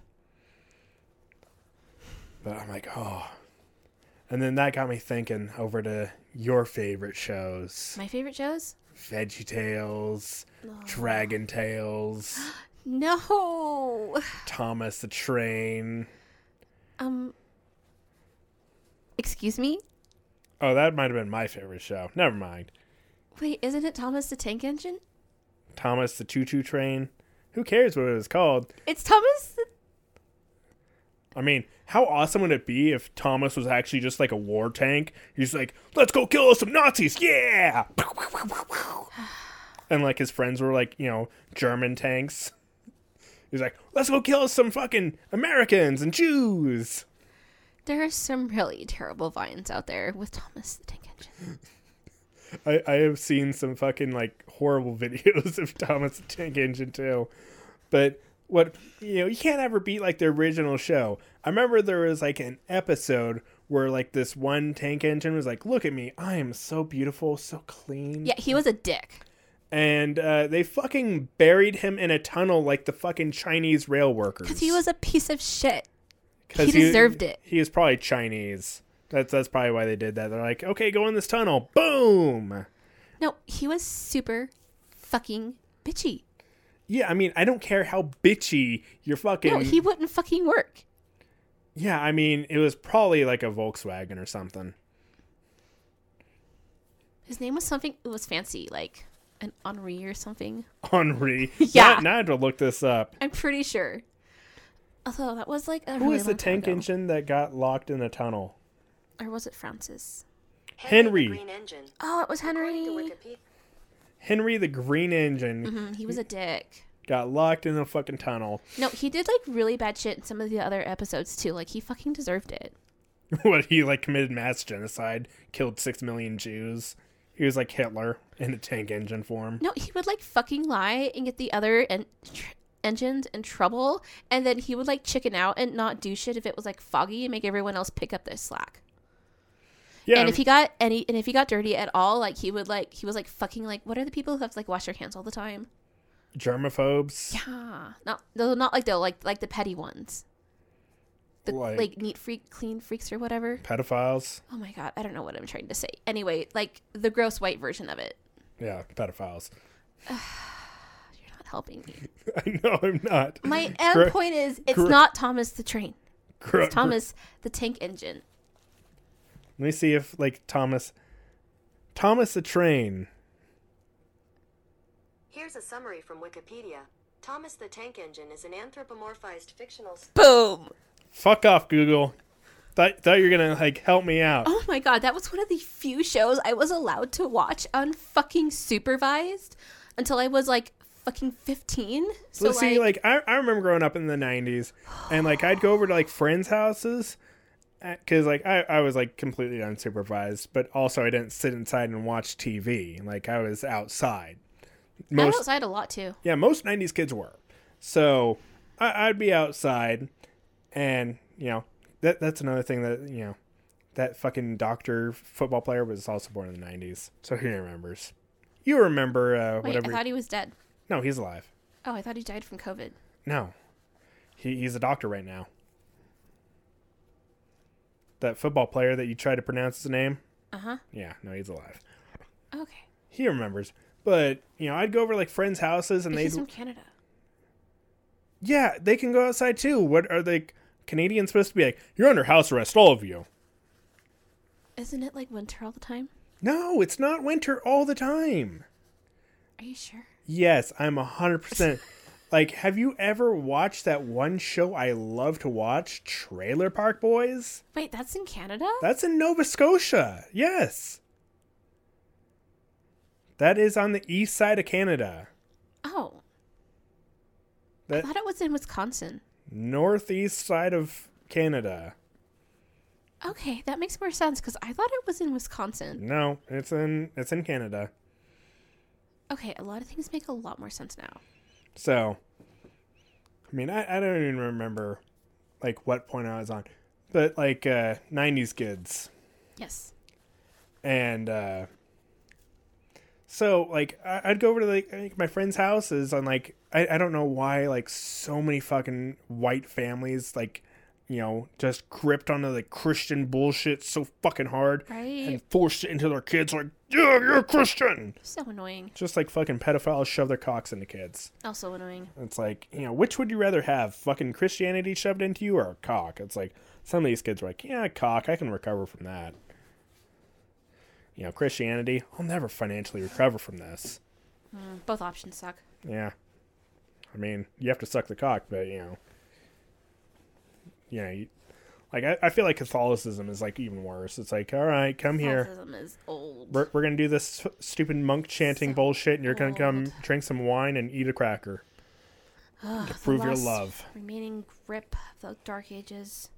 But I'm like, oh. And then that got me thinking over to your favorite shows. My favorite shows? Veggie Tales, Dragon Tales, [GASPS] No. Thomas the Train. Um. Excuse me. Oh, that might have been my favorite show. Never mind. Wait, isn't it Thomas the Tank Engine? Thomas the Choo Choo Train. Who cares what it was called? It's Thomas. The- I mean, how awesome would it be if Thomas was actually just like a war tank? He's like, let's go kill some Nazis, yeah! [SIGHS] And like his friends were like, you know, German tanks. He's like, let's go kill some fucking Americans and Jews. there are some really terrible vines out there with Thomas the Tank Engine. [LAUGHS] I, I have seen some fucking like horrible [LAUGHS] videos of Thomas the Tank Engine too. But what you know, you can't ever beat like the original show. I remember there was like an episode where like this one tank engine was like, Look at me, I am so beautiful, so clean. Yeah, he was a dick. And uh, they fucking buried him in a tunnel like the fucking Chinese rail workers. Because he was a piece of shit. 'Cause he deserved it. He was probably Chinese. That's that's probably why they did that. They're like, okay, go in this tunnel. Boom. No, he was super fucking bitchy. Yeah, I mean, I don't care how bitchy you're fucking. No, he wouldn't fucking work. Yeah, I mean, it was probably like a Volkswagen or something. His name was something. It was fancy, like an Henri or something. Henri. [LAUGHS] Yeah. Now, now I had to look this up. I'm pretty sure. Although that was like a Who really is the tank engine that got locked in a tunnel? Or was it Francis? Henry. the Green Engine. Oh, it was Henry. Henry the Green Engine Mhm, he was a dick. got locked in a fucking tunnel. No, he did like really bad shit in some of the other episodes too. Like he fucking deserved it. [LAUGHS] what he like committed mass genocide, killed six million Jews. He was like Hitler in a tank engine form. No, he would like fucking lie and get the other en- tr- engines in trouble, and then he would like chicken out and not do shit if it was like foggy and make everyone else pick up their slack. Yeah, and if he got any, and if he got dirty at all, like he would like he was like fucking like what are the people who have to like wash their hands all the time? germaphobes. Yeah, not no, not like the like like the petty ones, the Like- like, neat freak, clean freaks or whatever. Pedophiles. Oh my god, I don't know what I'm trying to say. Anyway, like the gross white version of it. Yeah, pedophiles. [SIGHS] [SIGHS] You're not helping me. [LAUGHS] I know I'm not. My [LAUGHS] end Gr- point is it's gr- not Thomas the train. Gr- It's Thomas the tank engine. Let me see if like Thomas Thomas the Train. Here's a summary from Wikipedia. Thomas the Tank Engine is an anthropomorphized fictional. s- Boom. Fuck off, Google. Thought thought you were gonna like help me out. Oh my god, that was one of the few shows I was allowed to watch unfucking supervised until I was like fucking 15. So So see, like I, I remember growing up in the '90s, and like I'd go over to like friends' houses, because like I, I was like completely unsupervised, but also I didn't sit inside and watch TV. Like I was outside. I'm Most outside a lot too. yeah, most '90s kids were. So I, I'd be outside, and you know that that's another thing that you know that fucking doctor football player was also born in the '90s, so he remembers. You remember uh, Wait, whatever? I thought he was dead. no, he's alive. Oh, I thought he died from COVID. No, he, he's a doctor right now. That football player that you try to pronounce his name. Uh huh. Yeah, no, he's alive. Okay. He remembers. But you know, I'd go over like friends' houses and they'd he's from Canada. yeah, they can go outside too. What are they Canadians supposed to be like? You're under house arrest, all of you. Isn't it like winter all the time? No, it's not winter all the time. Are you sure? Yes, I'm a hundred percent. [LAUGHS] Like, have you ever watched that one show I love to watch, Trailer Park Boys? Wait, that's in Canada? That's in Nova Scotia. Yes. That is on the east side of Canada. oh, I thought it was in Wisconsin. northeast side of Canada. Okay, that makes more sense because I thought it was in Wisconsin. No, it's in it's in Canada. Okay, a lot of things make a lot more sense now. So I mean I, I don't even remember like what point I was on, but like uh, '90s kids, Yes. and uh, so like I- I'd go over to like, like my friends' houses and like I, I don't know why like so many fucking white families like you know just gripped onto the Christian bullshit so fucking hard Right. and forced it into their kids like yeah you're a Christian So annoying. just like fucking pedophiles shove their cocks into kids. Also annoying. It's like, you know, which would you rather have? Fucking Christianity shoved into you or a cock? It's like some of these kids are like, yeah, cock, I can recover from that. You know, Christianity, I'll never financially recover from this. Mm, both options suck. Yeah. I mean, you have to suck the cock, but, you know. Yeah, you, like, I, I feel like Catholicism is, like, even worse. It's like, all right, come here. Catholicism is old. We're, we're going to do this stupid monk chanting So bullshit, and you're going to come drink some wine and eat a cracker. Ugh, [SIGHS] the prove your love. Remaining grip of the dark ages.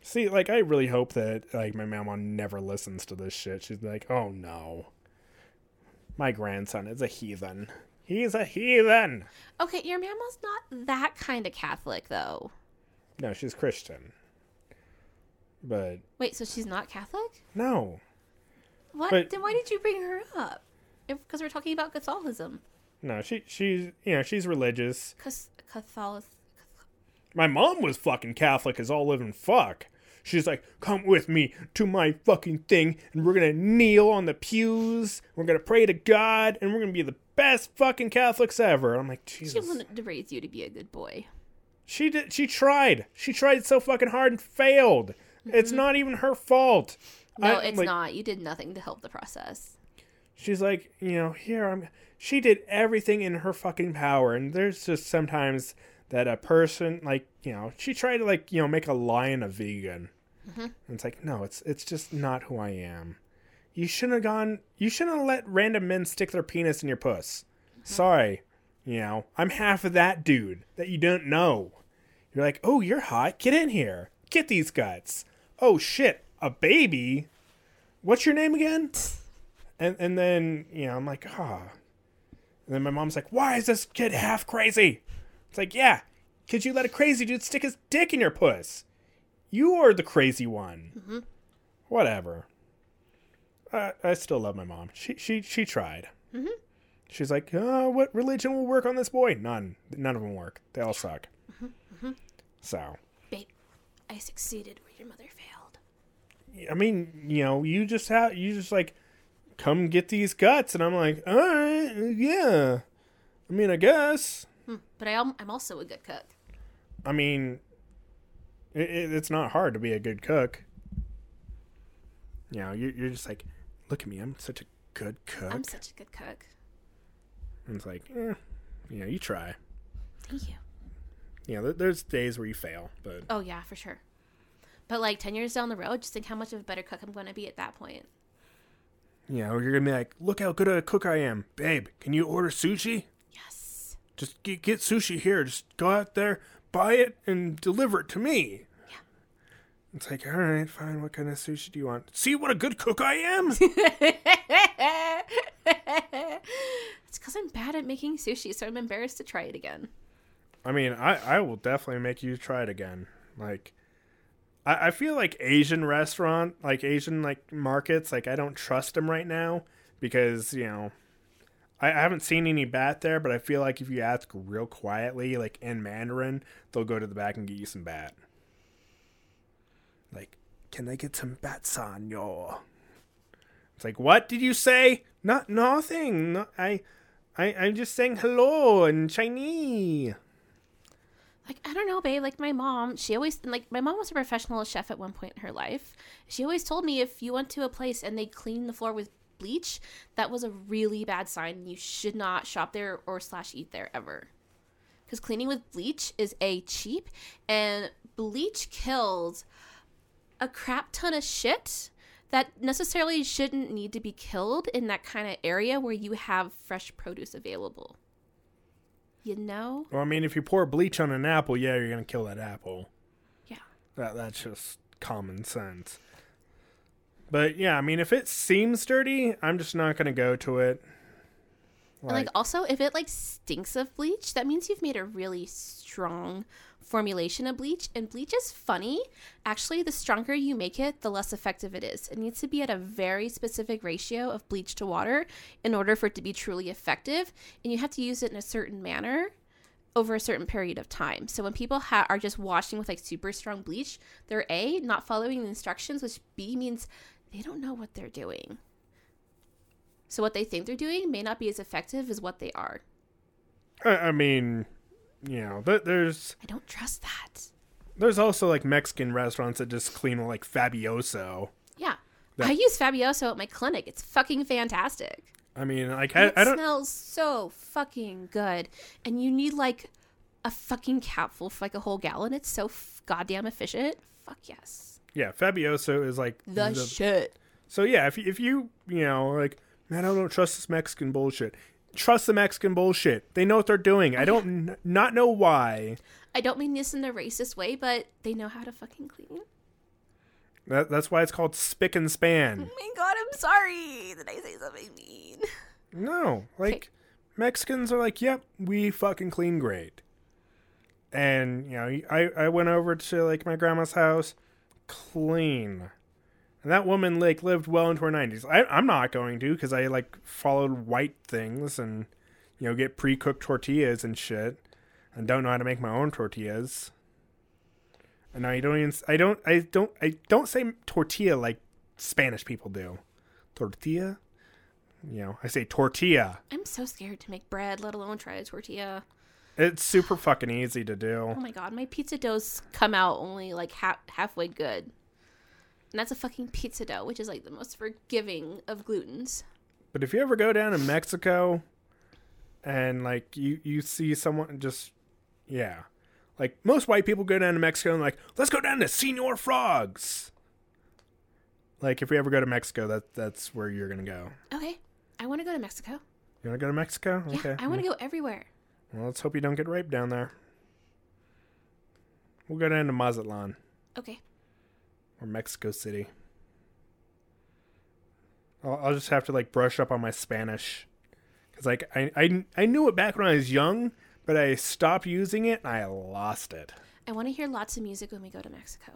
See, like, I really hope that, like, my mama never listens to this shit. She's like, oh no. My grandson is a heathen. He's a heathen. Okay, your mama's not that kind of Catholic though. No, she's Christian. But, Wait, so she's not Catholic? no. What? But- then why did you bring her up? Because we're talking about Catholicism. No, she, she's, you know, she's religious. Cause Catholic. My mom was fucking Catholic as all living fuck. She's like, come with me to my fucking thing, and we're gonna kneel on the pews. We're gonna pray to God, and we're gonna be the best fucking Catholics ever. I'm like, Jesus. She wanted to raise you to be a good boy. She did. She tried. She tried so fucking hard and failed. It's not even her fault. Mm-hmm. No, I- it's like, not. You did nothing to help the process. She's like, you know, here I'm. She did everything in her fucking power, and there's just sometimes that a person, like, you know, she tried to like, you know, make a lion a vegan. And it's like, no, it's it's just not who I am. You shouldn't have gone. You shouldn't have let random men stick their penis in your puss. Sorry, you know, I'm half of that dude that you don't know. You're like, oh, you're hot. Get in here. Get these guts. Oh shit, a baby. What's your name again? And and then you know I'm like, ah. And then my mom's like, why is this kid half crazy? It's like, yeah, cause you let a crazy dude stick his dick in your puss. You are the crazy one. Whatever. I I still love my mom. She she she tried. She's like, oh, what religion will work on this boy? None. None of them work. They all suck. Mm-hmm. So. Mm-hmm. Babe, I succeeded where your mother failed. I mean, you know, you just have you just like come get these guts, and I'm like, all right, yeah. I mean, I guess. Hmm. But I, am- I'm also a good cook. I mean, it, it, it's not hard to be a good cook. You know, you're, you're just like, look at me, I'm such a good cook. I'm such a good cook. And it's like, eh, you know, you try. Thank you. You know, there's days where you fail, but Oh yeah, for sure. But like ten years down the road, just think how much of a better cook I'm going to be at that point. you know, you're gonna be like, look how good a cook I am, babe. Can you order sushi? Yes. Just get, get sushi here. Just go out there, buy it, and deliver it to me. It's like, all right, fine. What kind of sushi do you want? See what a good cook I am. [LAUGHS] it's because I'm bad at making sushi, so I'm embarrassed to try it again. I mean, I, I will definitely make you try it again. Like, I, I feel like Asian restaurant, like Asian like markets, like I don't trust them right now because you know, I, I haven't seen any bat there, but I feel like if you ask real quietly, like in Mandarin, they'll go to the back and get you some bat. Like, can I get some bats on sanyo? It's like, what did you say? Not nothing. No, I, I, I'm just saying hello in Chinese. Like I don't know, babe. Like my mom, she always like my mom was a professional chef at one point in her life. She always told me if you went to a place and they cleaned the floor with bleach, that was a really bad sign. You should not shop there or slash eat there ever. Because cleaning with bleach is a cheap and bleach kills a crap ton of shit that necessarily shouldn't need to be killed in that kind of area where you have fresh produce available. You know? Well, I mean, if you pour bleach on an apple, yeah, you're gonna kill that apple. Yeah. That that's just common sense. But yeah, I mean, if it seems dirty, I'm just not gonna go to it. And like also, if it like stinks of bleach, that means you've made a really strong formulation of bleach. And bleach is funny. Actually, the stronger you make it, the less effective it is. It needs to be at a very specific ratio of bleach to water in order for it to be truly effective. And you have to use it in a certain manner over a certain period of time. So when people ha- are just washing with like super strong bleach, they're A, not following the instructions, which B means they don't know what they're doing. So what they think they're doing may not be as effective as what they are. I, I mean, you know, th- there's I don't trust that. there's also like Mexican restaurants that just clean like Fabuloso. Yeah. That- I use Fabuloso at my clinic. It's fucking fantastic. I mean, like I, It I don't. smells so fucking good. And you need like a fucking capful for like a whole gallon. It's so f- goddamn efficient. Fuck yes. Yeah, Fabuloso is like The, shit. So yeah, if if you you know like man, I don't trust this Mexican bullshit. Trust the Mexican bullshit. They know what they're doing. I don't n- not know why. I don't mean this in a racist way, but they know how to fucking clean. That, that's why it's called spick and span. Oh my god, I'm sorry. Did I say something mean? No, like Mexicans are like, yep, we fucking clean great. And you know, I I went over to like my grandma's house, clean. And that woman like lived well into her nineties. I I'm not going to because I like followed white things and you know get pre cooked tortillas and shit, and don't know how to make my own tortillas. And I don't even I don't I don't I don't say tortilla like Spanish people do. Tortilla you know, I say tortilla. I'm so scared to make bread, let alone try a tortilla. It's super fucking easy to do. Oh my god, my pizza doughs come out only like half halfway good. And that's a fucking pizza dough, which is like the most forgiving of glutens. But if you ever go down to Mexico and like you you see someone just yeah. Like most white people go down to Mexico and like, let's go down to Senor Frogs. Like if we ever go to Mexico, that that's where you're gonna go. Okay. I want to go to Mexico. You wanna go to Mexico? Yeah, Okay. I want to go everywhere. Well, let's hope you don't get raped down there. We'll go down to Mazatlan Okay. Or Mexico City. I'll, I'll just have to like brush up on my Spanish because like I, I I knew it back when I was young, but I stopped using it and I lost it. I want to hear lots of music when we go to Mexico.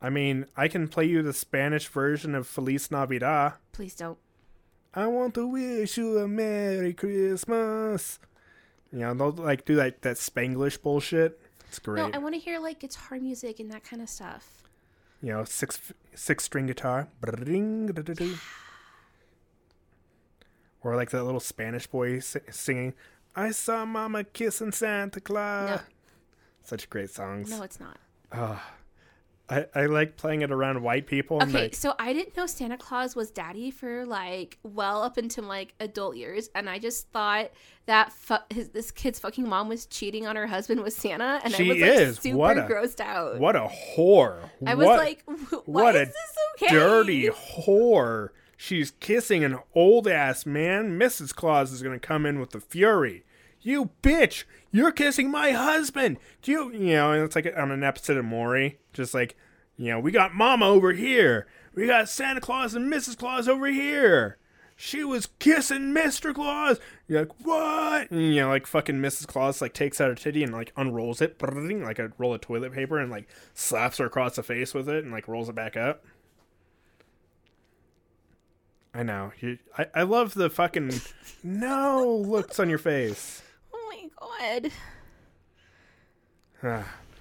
I mean, I can play you the Spanish version of Feliz Navidad. Please don't. I want to wish you a Merry Christmas. You know, they'll like do like that Spanglish bullshit. It's great. No, I want to hear like guitar music and that kind of stuff. you know, six six string guitar, Bring, da, da, da. or like that little Spanish boy singing, "I saw Mama kissing Santa Claus." No. Such great songs. No, it's not. Ah. I, I like playing it around white people. and Okay, like, so I didn't know Santa Claus was daddy for like well up into like adult years, and I just thought that fu- his, this kid's fucking mom was cheating on her husband with Santa, and She I was like is. super What a- grossed out. what a whore! I was What- like, "Wh- why what is a this okay? dirty whore! She's kissing an old ass man. Mrs. Claus is gonna come in with the fury. You bitch! You're kissing my husband. Do you? You know, it's like on an episode of Maury, just like, you know, we got Mama over here. We got Santa Claus and Mrs. Claus over here. She was kissing Mr. Claus. You're like, what? And, you know, like fucking Mrs. Claus like takes out her titty and like unrolls it, like a roll of toilet paper, and like slaps her across the face with it and like rolls it back up. I know. You, I, I love the fucking [LAUGHS] no looks on your face. God!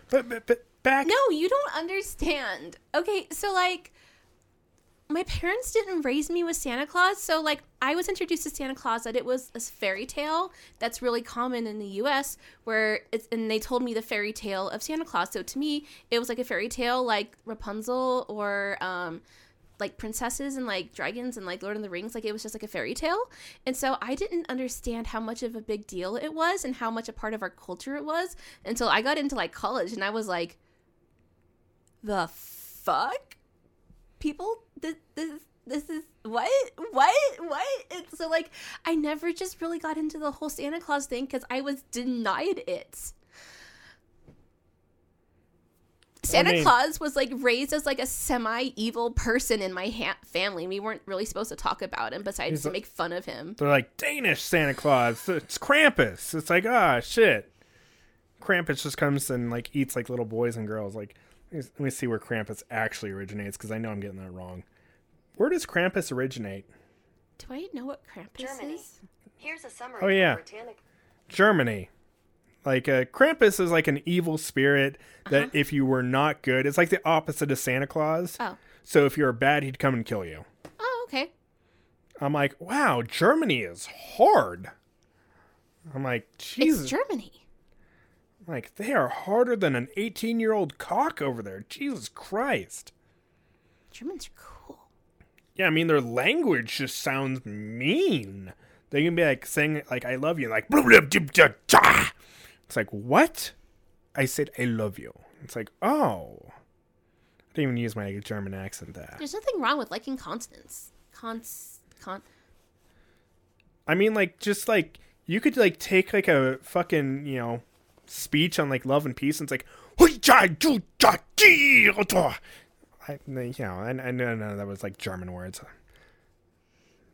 But, but but back. No, you don't understand. Okay, so like my parents didn't raise me with Santa Claus, so like I was introduced to Santa Claus that it was a fairy tale that's really common in the US where it's and they told me the fairy tale of Santa Claus. So to me, it was like a fairy tale like Rapunzel or um like princesses and like dragons and like Lord of the Rings, like it was just like a fairy tale. And so I didn't understand how much of a big deal it was and how much a part of our culture it was until I got into like college and I was like, the fuck? People, this, this, this is what, what, what? And so like, I never just really got into the whole Santa Claus thing because I was denied it. Santa mean- Claus was like raised as like a semi-evil person in my ha- family. We weren't really supposed to talk about him besides He's to a- make fun of him. They're like Danish Santa Claus. It's Krampus. It's like ah shit. Krampus just comes and like eats like little boys and girls. Like let me, see where Krampus actually originates because I know I'm getting that wrong. Where does Krampus originate? Do I know what Krampus Germany. is? Here's a summary Oh, yeah. from Germany. Like uh, Krampus is like an evil spirit that if you were not good, it's like the opposite of Santa Claus. Oh. So if you're bad, he'd come and kill you. Oh, okay. I'm like, wow, Germany is hard. I'm like, Jesus. It's Germany. Like they are harder than an 18 year old cock over there. Jesus Christ. Germans are cool. Yeah, I mean their language just sounds mean. They can be like saying like I love you, like "Blah, blah, blah, blah, blah." It's like what? I said I love you. It's like oh, I didn't even use my German accent there. There's nothing wrong with liking consonants. Cons con. I mean like just like you could like take like a fucking you know speech on like love and peace and it's like I, you know, I, I know, no, that was like German words.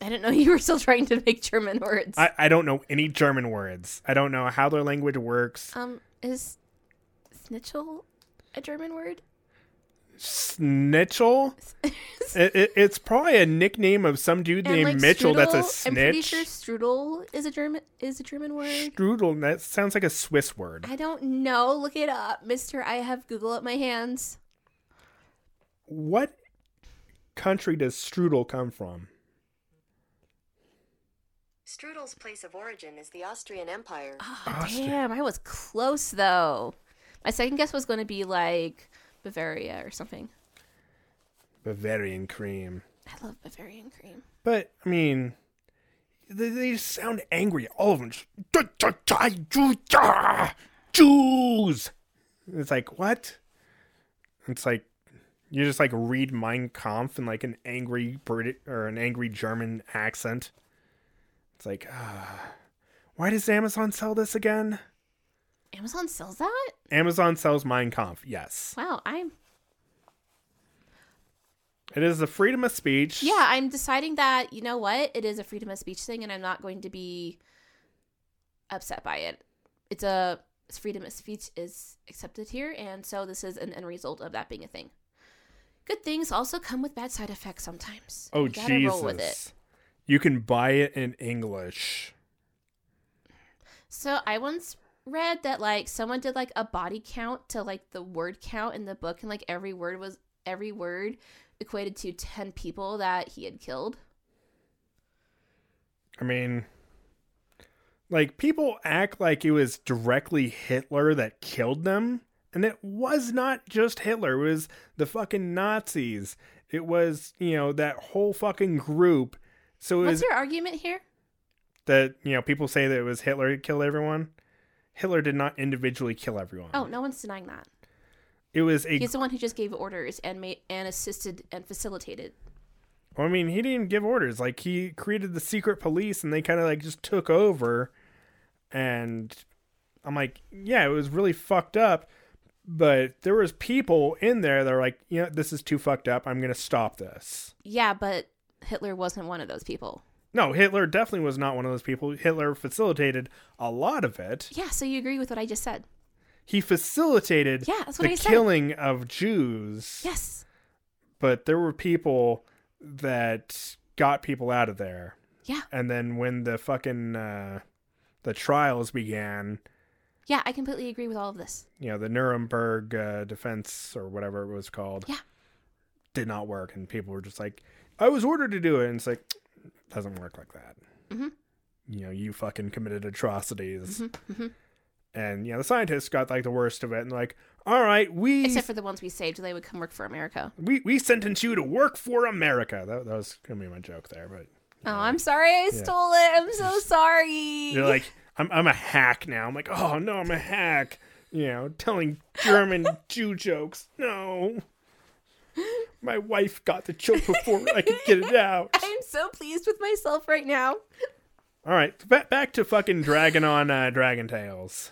I didn't know [LAUGHS] you were still trying to make German words. I, I don't know any German words. I don't know how their language works. um, is snitchel a German word? Snitchel? [LAUGHS] it, it, it's probably a nickname of some dude And, named like, Mitchell that's a strudel- I'm pretty sure strudel is a German is a German word. Strudel, that sounds like a Swiss word. I don't know. Look it up, Mister. I have Google at my hands. What country does strudel come from? Strudel's place of origin is the Austrian Empire. Oh, Austria. damn, I was close though. My second guess was going to be like Bavaria or something. Bavarian cream. I love Bavarian cream. But, I mean, they, they just sound angry. All of them. Just, Jews! It's like, what? It's like, you just like read Mein Kampf in like an angry Brit or an angry German accent. It's like, ah, why does Amazon sell this again? Amazon sells that? Amazon sells Mein Kampf, yes. Wow, I'm It is a freedom of speech. yeah, I'm deciding that you know what, it is a freedom of speech thing, and I'm not going to be upset by it. It's a it's freedom of speech is accepted here, and so this is an end result of that being a thing. Good things also come with bad side effects sometimes. Oh, You gotta Jesus. roll with it. You can buy it in English. So I once read that like someone did like a body count to like the word count in the book, and like every word was every word equated to ten people that he had killed. I mean, like people act like it was directly Hitler that killed them, and it was not just Hitler. It was the fucking Nazis. It was you know that whole fucking group. So What's was your argument here? that you know people say that it was Hitler who killed everyone. Hitler did not individually kill everyone. Oh, no one's denying that. it was a. He's the one who just gave orders and made and assisted and facilitated. Well, I mean, he didn't give orders. Like he created the secret police, and they kind of like just took over. And I'm like, yeah, it was really fucked up. But there was people in there that were like, you know, this is too fucked up. I'm gonna stop this. Yeah, but Hitler wasn't one of those people. No, Hitler definitely was not one of those people. Hitler facilitated a lot of it. Yeah, so you agree with what I just said? He facilitated Yeah, that's what the I said. killing of Jews. Yes. But there were people that got people out of there. Yeah. And then when the fucking uh, the trials began, Yeah, I completely agree with all of this. you know, the Nuremberg uh, defense or whatever it was called, Yeah. did not work, and people were just like, "I was ordered to do it," and it's like, [TSK] doesn't work like that. Mhm. You know, you fucking committed atrocities, Mm-hmm, and you know the scientists got like the worst of it, and like, all right, we Except for the ones we saved, they would come work for America. we we sentence you to work for America. That, that was gonna be my joke there, but Oh, I'm sorry I stole it. I'm so [LAUGHS] sorry. You're like, I'm I'm a hack now. I'm like, oh no, I'm a hack. You know, telling German [LAUGHS] Jew jokes. No. My wife got the joke before I could get it out. [LAUGHS] I'm so pleased with myself right now. All right, back back to fucking Dragon on uh, Dragon Tales.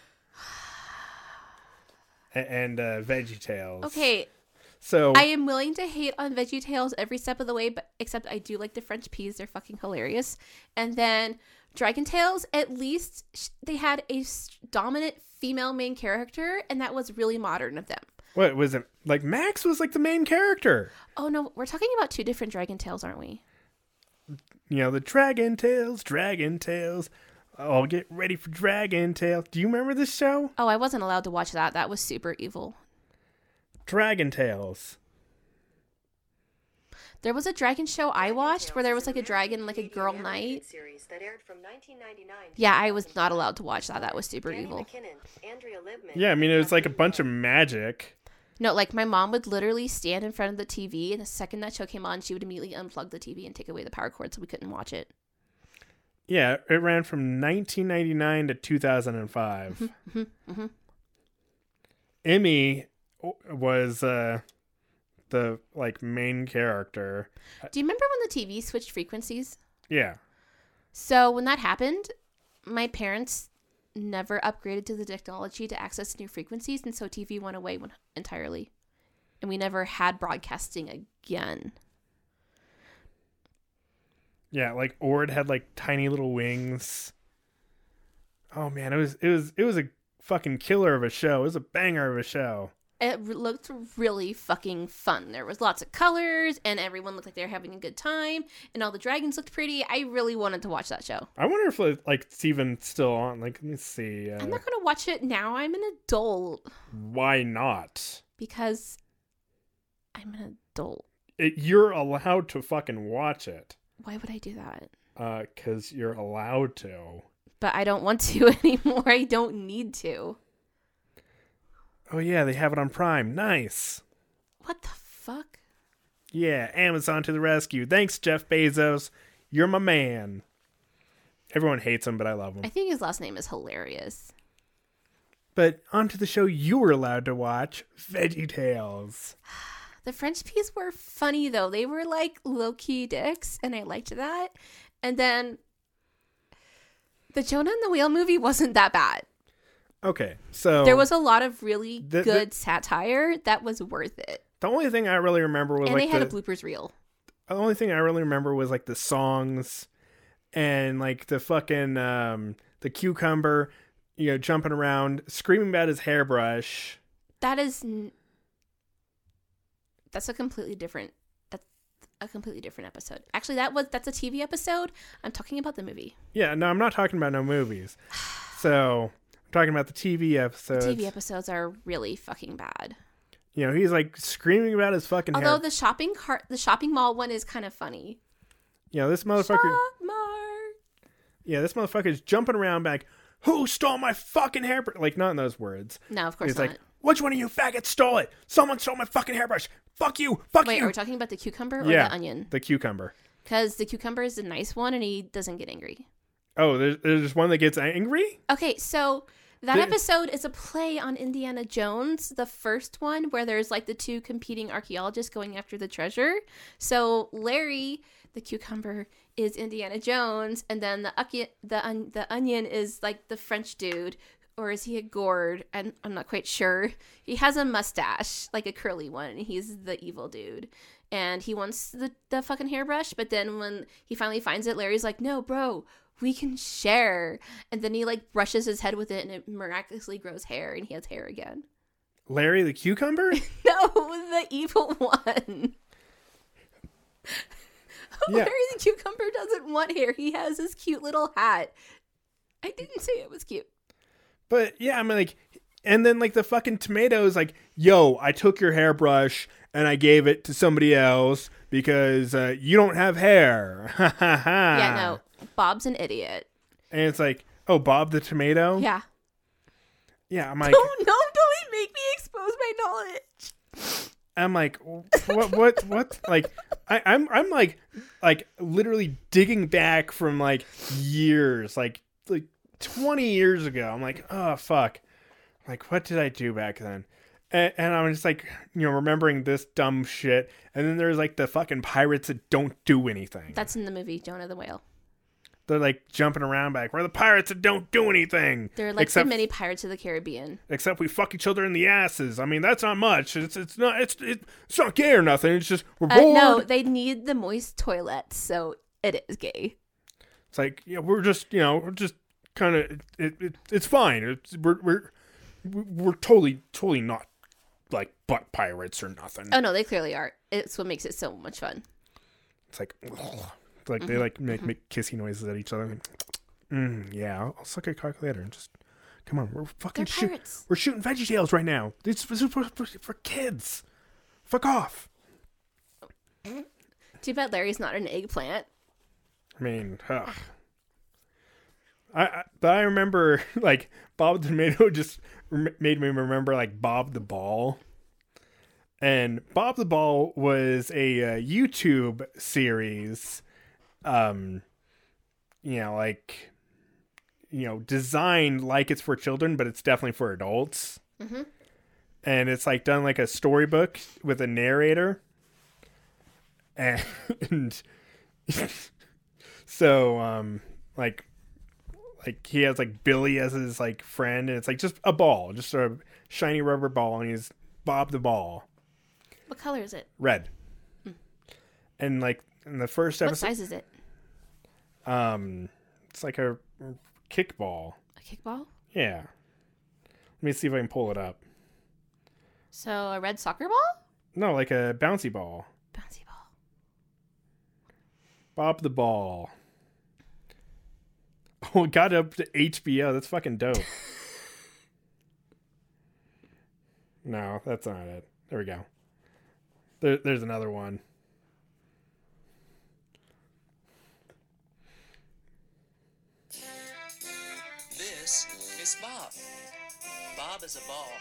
and uh, Veggie Tales. Okay, So I am willing to hate on Veggie Tales every step of the way, but except I do like the French peas; they're fucking hilarious. And then Dragon Tales, at least sh- they had a s- dominant female main character, and that was really modern of them. What was it? Like Max was like the main character. Oh no, we're talking about two different Dragon Tales, aren't we? You know the Dragon Tales, Dragon Tales. Oh, get ready for Dragon Tale. Do you remember this show? Oh, I wasn't allowed to watch that. That was super evil. Dragon Tales. There was a dragon show I watched where there was like a dragon, like a girl knight. series that aired from 1999 Yeah, I was not allowed to watch that. That was super Danny evil. McKinnon, Andrea Libman, Yeah, I mean it was like a bunch of magic. No, like my mom would literally stand in front of the TV, and the second that show came on, she would immediately unplug the TV and take away the power cord so we couldn't watch it. Yeah, it ran from 1999 to 2005. Mm-hmm, Emmy was uh, the like main character. Do you remember when the TV switched frequencies? Yeah. So when that happened, my parents never upgraded to the technology to access new frequencies, and so TV went away entirely, and we never had broadcasting again. Yeah, like Ord had like tiny little wings. Oh man, it was it was it was a fucking killer of a show. It was a banger of a show. It looked really fucking fun. There was lots of colors, and everyone looked like they were having a good time, and all the dragons looked pretty. I really wanted to watch that show. I wonder if like it's even still on. Like, let me see. Uh, I'm not gonna watch it now. I'm an adult why not? because I'm an adult. It, you're allowed to fucking watch it. Why would I do that? Uh, cause you're allowed to. But I don't want to [LAUGHS] anymore. I don't need to. Oh yeah, they have it on Prime. Nice. What the fuck? Yeah, Amazon to the rescue. Thanks, Jeff Bezos. You're my man. Everyone hates him, but I love him. I think his last name is hilarious. But onto the show you were allowed to watch, Veggie Tales. The French peas were funny though. They were like low key dicks, and I liked that. And then the Jonah and the Whale movie wasn't that bad. Okay, so There was a lot of really The- the- good satire that was worth it. the only thing I really remember was And like they had the, a bloopers reel. the only thing I really remember was like the songs and like the fucking um the cucumber, you know, jumping around, screaming about his hairbrush. That is n- that's a completely different that's a completely different episode. Actually, that was that's a TV episode. I'm talking about the movie. Yeah, no, I'm not talking about no movies. [SIGHS] So talking about the TV episodes. TV episodes are really fucking bad. You know, he's like screaming about his fucking Although hair. the shopping cart, the shopping mall one is kind of funny. you know, this motherfucker. Yeah, this motherfucker is jumping around back. Who stole my fucking hairbrush? Like not in those words. No, of course He's not. like, which one of you faggots stole it? Someone stole my fucking hairbrush. Fuck you. Fuck Wait, you. Wait, are we talking about the cucumber or yeah, the onion? The cucumber. Because the cucumber is a nice one, and he doesn't get angry. Oh, there's, there's one that gets angry. Okay, so that episode is a play on Indiana Jones, the first one where there's like the two competing archaeologists going after the treasure. So Larry, the cucumber, is Indiana Jones, and then the ucky- the the onion is like the French dude, or is he a gourd? And I'm not quite sure. He has a mustache, like a curly one, and he's the evil dude. And he wants the the fucking hairbrush, but then when he finally finds it, Larry's like, "No, bro, we can share." And then he like brushes his head with it, and it miraculously grows hair, and he has hair again. Larry the cucumber. [LAUGHS] No, the evil one. [LAUGHS] Yeah. Larry the cucumber doesn't want hair. He has his cute little hat. I didn't say it was cute. But yeah, I mean like, and then like the fucking tomatoes, like, yo, I took your hairbrush and I gave it to somebody else because uh, you don't have hair. [LAUGHS] Ha ha ha. Yeah, no. Bob's an idiot. And it's like, oh, Bob the tomato. Yeah. Yeah, I'm like, Oh [LAUGHS] no, don't make me expose my knowledge. I'm like, what, what, what? Like, I, I'm, I'm like, like literally digging back from like years, like, like 20 years ago. I'm like, oh fuck, like what did I do back then? And, and I'm just like, you know, remembering this dumb shit. And then there's like the fucking pirates that don't do anything. That's in the movie Jonah the Whale. They're like jumping around back. We're the pirates that don't do anything. They're like except the many Pirates of the Caribbean. except we fuck each other in the asses. I mean, that's not much. It's it's not it's it's not gay or nothing. It's just we're Uh, bored. no, they need the moist toilets, so it is gay. It's like you know, we're just you know we're just kind of it, it, it's fine. It's, we're we're we're totally totally not like butt pirates or nothing. Oh no, they clearly are. It's what makes it so much fun. It's like it's like Mm-hmm. they like make make kissy noises at each other. Mm, yeah, I'll, I'll suck a calculator and just come on. We're fucking They're shoot. We're shooting Veggie Tales right now. This is for, for, for kids. Fuck off. Too bad Larry's not an eggplant. I mean, ugh. I, I but I remember [LAUGHS] like Bob the Tomato [LAUGHS] just rem- made me remember like Bob the Ball, and Bob the Ball was a uh, YouTube series, um, you know, like you know, designed like it's for children, but it's definitely for adults. Mhm. And it's like done like a storybook with a narrator, and [LAUGHS] so um like like he has like Billy as his like friend and it's like just a ball, just a shiny rubber ball and he's Bob the ball. What color is it? Red. And like in the first episode What size is it? Um it's like a kickball. A kickball? Yeah. Let me see if I can pull it up. So a red soccer ball? No, like a bouncy ball. Bouncy ball. Bob the ball. [LAUGHS] Oh, it got up to HBO. That's fucking dope. [LAUGHS] no, that's not it. There we go. There, there's another one. Bob is a ball.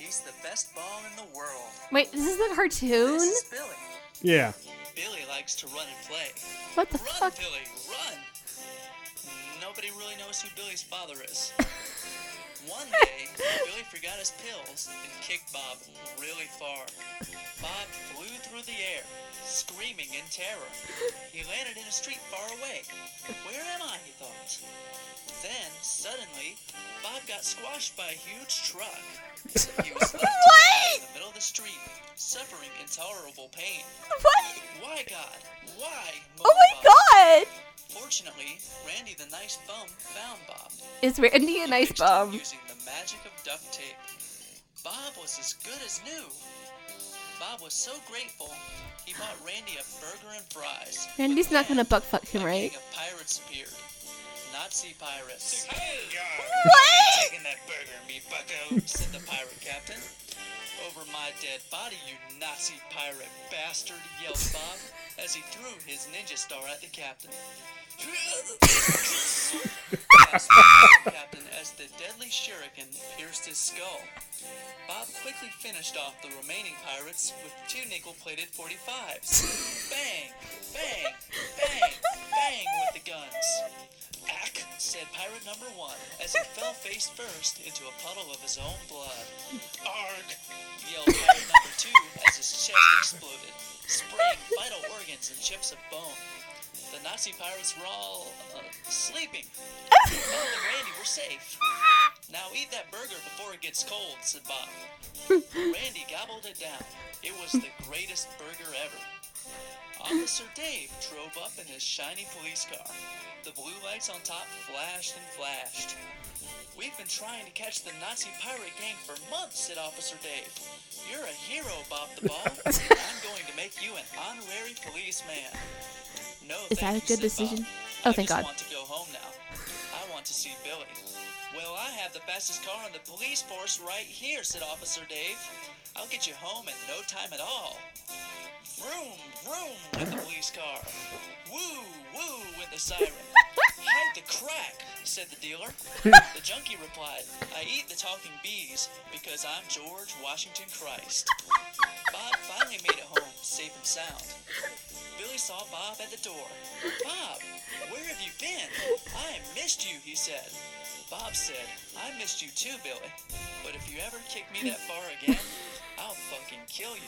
He's the best ball in the world. Wait, this is the cartoon? This is Billy. Yeah. Billy likes to run and play. What the Run, fuck? Billy, run! Nobody really knows who Billy's father is. [LAUGHS] One day, Billy forgot his pills and kicked Bob really far. Bob flew through the air, screaming in terror. He landed in a street far away. Where Then, suddenly, Bob got squashed by a huge truck. [LAUGHS] He was left in the middle of the street, suffering intolerable pain. What? Why, God? Why? Oh my Bob. god! Fortunately, Randy the nice bum found Bob. Is Randy a He nice bum? Using the magic of duct tape. Bob was as good as new. Bob was so grateful, he bought Randy a burger and fries. Randy's not gonna buck fuck him, right? of pirates appeared. Nazi pirates. Hey, What? Taking that burger, me bucko, said the pirate captain. Over my dead body, you Nazi pirate bastard, yelled Bob as he threw his ninja star at the captain. The captain as the deadly shuriken pierced his skull. Bob quickly finished off the remaining pirates with two nickel-plated 45s. Bang, bang, bang, bang with the guns. Ack, said pirate number one as he fell face first into a puddle of his own blood. Arg, yelled pirate number two as his chest exploded, spraying vital organs and chips of bone. The Nazi pirates were all uh, sleeping. Bob and Randy were safe. Now eat that burger before it gets cold, said Bob. Randy gobbled it down. It was the greatest burger ever. Officer Dave drove up in his shiny police car. The blue lights on top flashed and flashed. We've been trying to catch the Nazi pirate gang for months, said Officer Dave. You're a hero, Bob the Ball. [LAUGHS] I'm going to make you an honorary policeman. No, Is that a good said Bob. decision? Oh, I thank just God. want to go home now. I want to see Billy. Well, I have the fastest car in the police force right here, said Officer Dave. I'll get you home in no time at all. Vroom, vroom went the police car. Woo, woo went the siren. [LAUGHS] Hide the crack, said the dealer. The junkie replied, I eat the talking bees because I'm George Washington Christ. Bob finally made it home, safe and sound. Billy saw Bob at the door. Bob, where have you been? I missed you, he said. Bob said, I missed you too, Billy. But if you ever kick me that far again, kill you.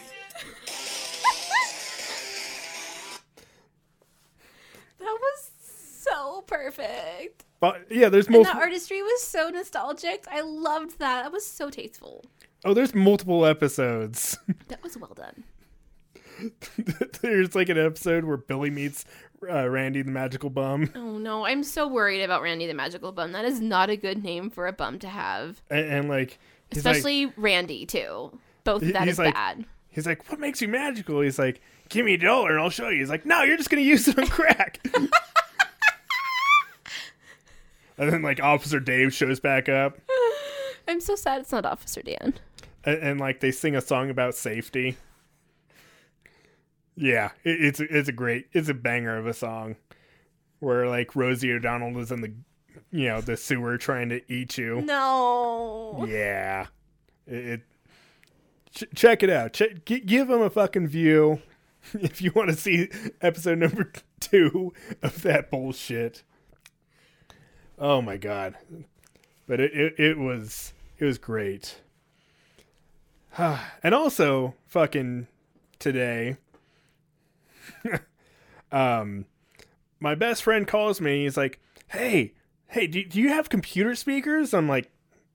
That was so perfect. But yeah, there's And the artistry was so nostalgic. I loved that. That was so tasteful. Oh, there's multiple episodes. [LAUGHS] That was well done. there's like an episode where Billy meets uh, Randy the Magical Bum, Oh no, I'm so worried about Randy the Magical Bum. That is not a good name for a bum to have. and, and like he's like, Especially Randy too. Both of that he's is like- bad. he's like, "What makes you magical?" He's like, "Give me a dollar and I'll show you." He's like, "No, you're just gonna use it on crack." [LAUGHS] and then like Officer Dave shows back up, I'm so sad it's not Officer Dan. and, and like they sing a song about safety. Yeah, it, it's it's a great, it's a banger of a song, where like Rosie O'Donnell is in the, you know, the sewer trying to eat you. No. Yeah, it. it ch- check it out. Ch- give them a fucking view [LAUGHS] if you want to see episode number [LAUGHS] two of that bullshit. Oh my god! But it it, it was it was great. [SIGHS] and also, fucking today, [LAUGHS] um, my best friend calls me. He's like, "Hey, hey, do, do you have computer speakers?" I'm like,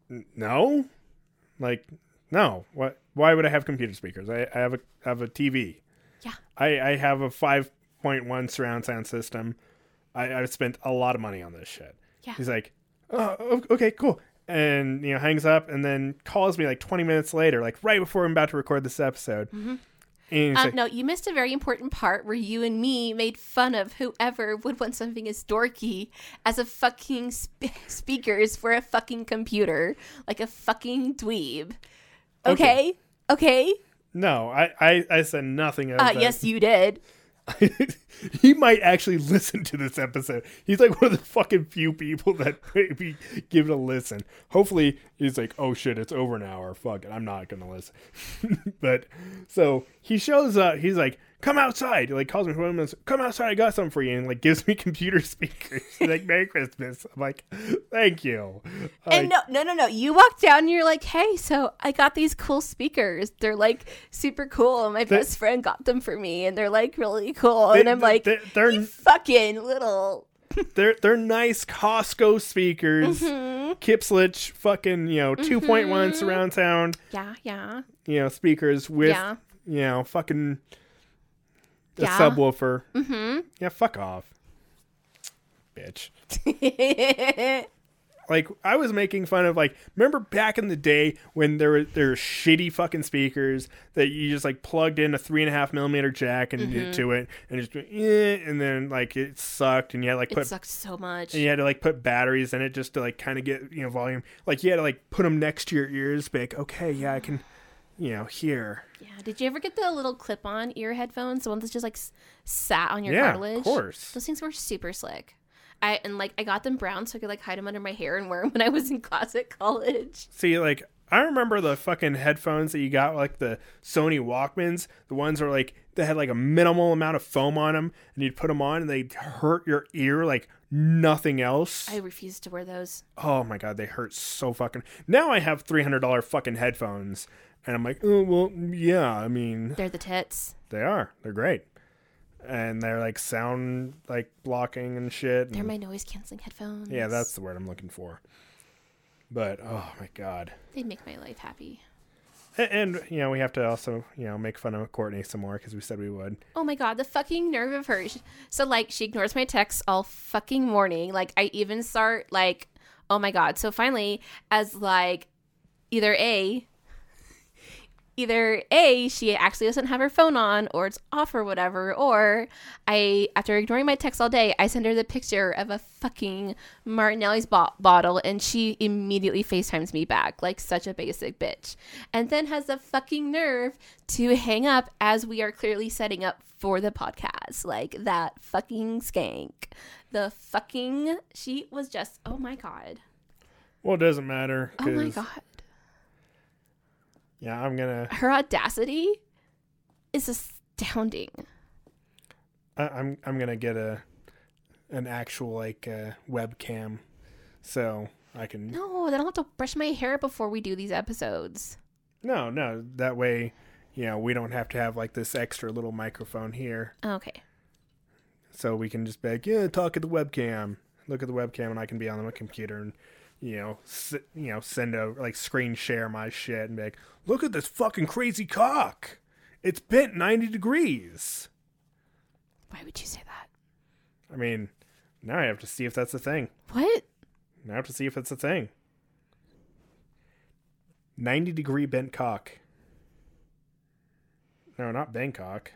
"N- "No." Like, no. What? Why would I have computer speakers? I, I have a I have a TV. Yeah. I I have a five point one surround sound system. I I've spent a lot of money on this shit. Yeah. He's like, oh, okay, cool. And you know, hangs up and then calls me like 20 minutes later, like right before I'm about to record this episode. He's Uh, like, no, you missed a very important part where you and me made fun of whoever would want something as dorky as a fucking sp- speakers for a fucking computer, like a fucking dweeb. Okay, okay. No, I, I, I said nothing of Uh, yes, you did. [LAUGHS] he might actually [LAUGHS] listen to this episode. He's like one of the fucking few people that [LAUGHS] maybe give it a listen. Hopefully, he's like, "Oh shit, it's over an hour. Fuck it, I'm not gonna listen." but so he shows up. He's like, "Come outside." He like calls me for minutes. Come outside. I got something for you, and like gives me [LAUGHS] computer speakers. Like, "Merry Christmas." I'm like, "Thank you." And no, no, no, no. You walk down and you're like, hey, so I got these cool speakers. They're like super cool. My best friend got them for me and they're like really cool. They- and I'm they- like, they're- they're- you fucking little. [LAUGHS] they're they're nice Costco speakers. Mm-hmm. Klipsch fucking you know 2.1 surround sound. Yeah, yeah. you know, speakers with, Yeah. you know, fucking a Yeah. subwoofer. Mm-hmm. Yeah, fuck off, bitch. [LAUGHS] Like I was making fun of like, remember back in the day when there were there were shitty fucking speakers that you just like plugged in a three and a half millimeter jack and Mm-hmm. to it and just eh, and then like it sucked and you had to, like it put sucks so much. and you had to like put batteries in it just to like kind of get you know volume. Like you had to like put them next to your ears, be like, okay, yeah, I can, you know, hear. Yeah. Did you ever get the little clip on ear headphones? The ones that just like s- sat on your Yeah, cartilage? of course. Those things were super slick. I and like I got them brown so I could like hide them under my hair and wear them when I was in class at college. See, like I remember the fucking headphones that you got, like the Sony Walkmans. The ones were like they had like a minimal amount of foam on them, and you'd put them on, and they hurt your ear like nothing else. I refused to wear those. oh my god, they hurt so fucking. Now I have three hundred dollar fucking headphones, and I'm like, oh well, yeah. I mean, They're the tits. they are. They're great, and they're like sound like blocking and shit. They're and- my noise canceling headphones. yeah, that's the word I'm looking for. But oh my god. they make my life happy. And, and you know we have to also you know make fun of Cortney some more because we said we would. Oh my god, the fucking nerve of her. So like she ignores my texts all fucking morning. Like I even start like oh my god. So finally as like either A either A she actually doesn't have her phone on or it's off or whatever or I after ignoring my texts all day, I send her the picture of a fucking Martinelli's bo- bottle and she immediately FaceTimes me back like such a basic bitch. And then has the fucking nerve to hang up as we are clearly setting up for the podcast. Like that fucking skank. The fucking she was just oh my god. Well, it doesn't matter. Oh my god. Yeah, I'm gonna. Her audacity is astounding. I, I'm I'm gonna get a an actual like uh, webcam, so I can. No, then I'll have to brush my hair before we do these episodes. No, no. That way, you know, we don't have to have like this extra little microphone here, Okay. so we can just be like, yeah, talk at the webcam. look at the webcam, and I can be on my computer and you know, s- you know, send a like screen share my shit and be like, look at this fucking crazy cock. It's bent ninety degrees. Why would you say that? I mean, now I have to see if that's a thing. What? Now I have to see if it's a thing. Ninety degree bent cock. No, not Bangkok.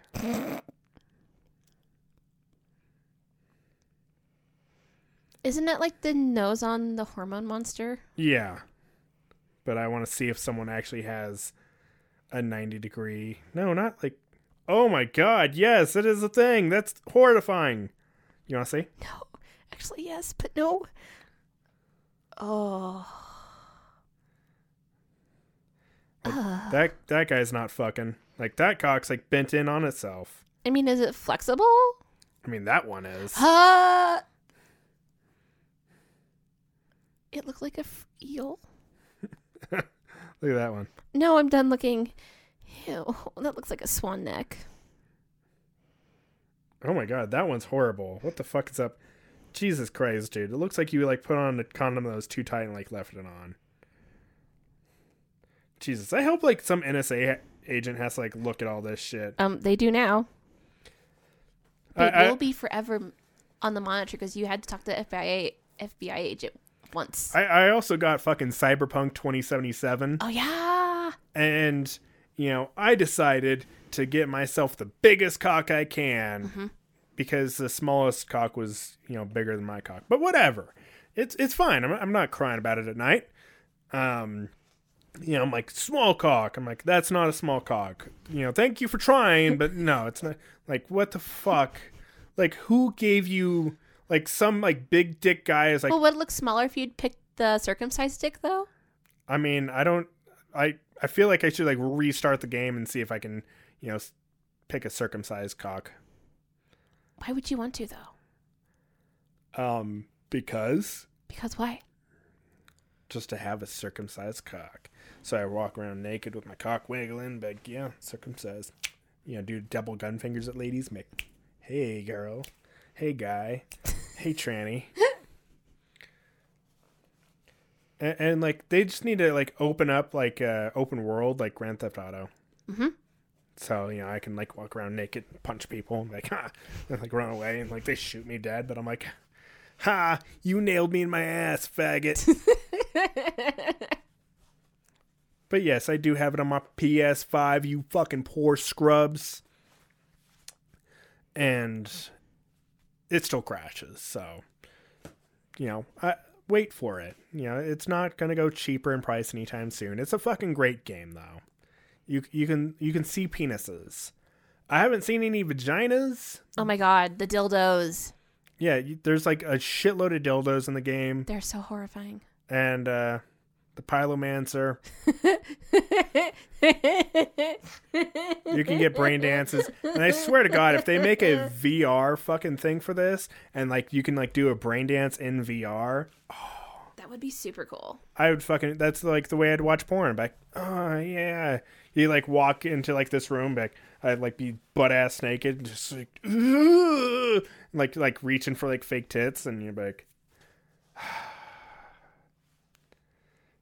Isn't it like the nose on the hormone monster? Yeah. But I want to see if someone actually has a 90 degree. No, not like. Oh my god, yes, it is a thing. That's horrifying. You want to see? No. Actually, yes, but no. Oh. That that guy's not fucking. Like that cock's like bent in on itself. I mean, is it flexible? I mean, that one is. Uh, it looked like a f- eel. [LAUGHS] Look at that one. No, I'm done looking. Ew, [LAUGHS] that looks like a swan neck. Oh my god, that one's horrible. What the fuck is up? Jesus Christ, dude. It looks like you like put on a condom that was too tight and like left it on. Jesus, I hope like some NSA ha- agent has to like look at all this shit. Um, they do now. I- It I- will be forever on the monitor because you had to talk to the FBI FBI agent once. I, I also got fucking Cyberpunk 2077, oh yeah. and you know I decided to get myself the biggest cock I can because the smallest cock was you know bigger than my cock. But whatever, it's it's fine. I'm I'm not crying about it at night. Um, you know I'm like small cock. I'm like that's not a small cock. You know thank you for trying, but no, it's not. Like what the fuck? Like who gave you like some like big dick guy is like Well, would it look smaller if you'd picked the circumcised dick though? I mean, I don't. I I feel like I should like restart the game and see if I can, you know, pick a circumcised cock. Why would you want to though? Um, because Because why? just to have a circumcised cock. So I walk around naked with my cock wiggling, but yeah, circumcised. You know, do double gun fingers at ladies. Make, hey girl, hey guy, hey tranny. [LAUGHS] And, and like they just need to like open up like uh, open world like Grand Theft Auto. Mhm. So you know I can like walk around naked, punch people, and like ha, [LAUGHS] and like run away, and like they shoot me dead, but I'm like, ha, you nailed me in my ass, faggot. [LAUGHS] But yes, I do have it on my PS5, you fucking poor scrubs. And it still crashes, so you know, I wait for it. You know, it's not going to go cheaper in price anytime soon. It's a fucking great game though. You you can you can see penises. I haven't seen any vaginas. Oh my god, the dildos. Yeah, there's like a shitload of dildos in the game They're so horrifying. and uh the Pylomancer. [LAUGHS] you can get brain dances and i swear to god if they make a vr fucking thing for this and like you can like do a brain dance in vr That would be super cool. i would fucking that's like the way i'd watch porn back oh yeah you like walk into like this room back i'd like be butt ass naked and just like "Ugh," [LAUGHS] like like reaching for like fake tits and you're like [SIGHS] ah,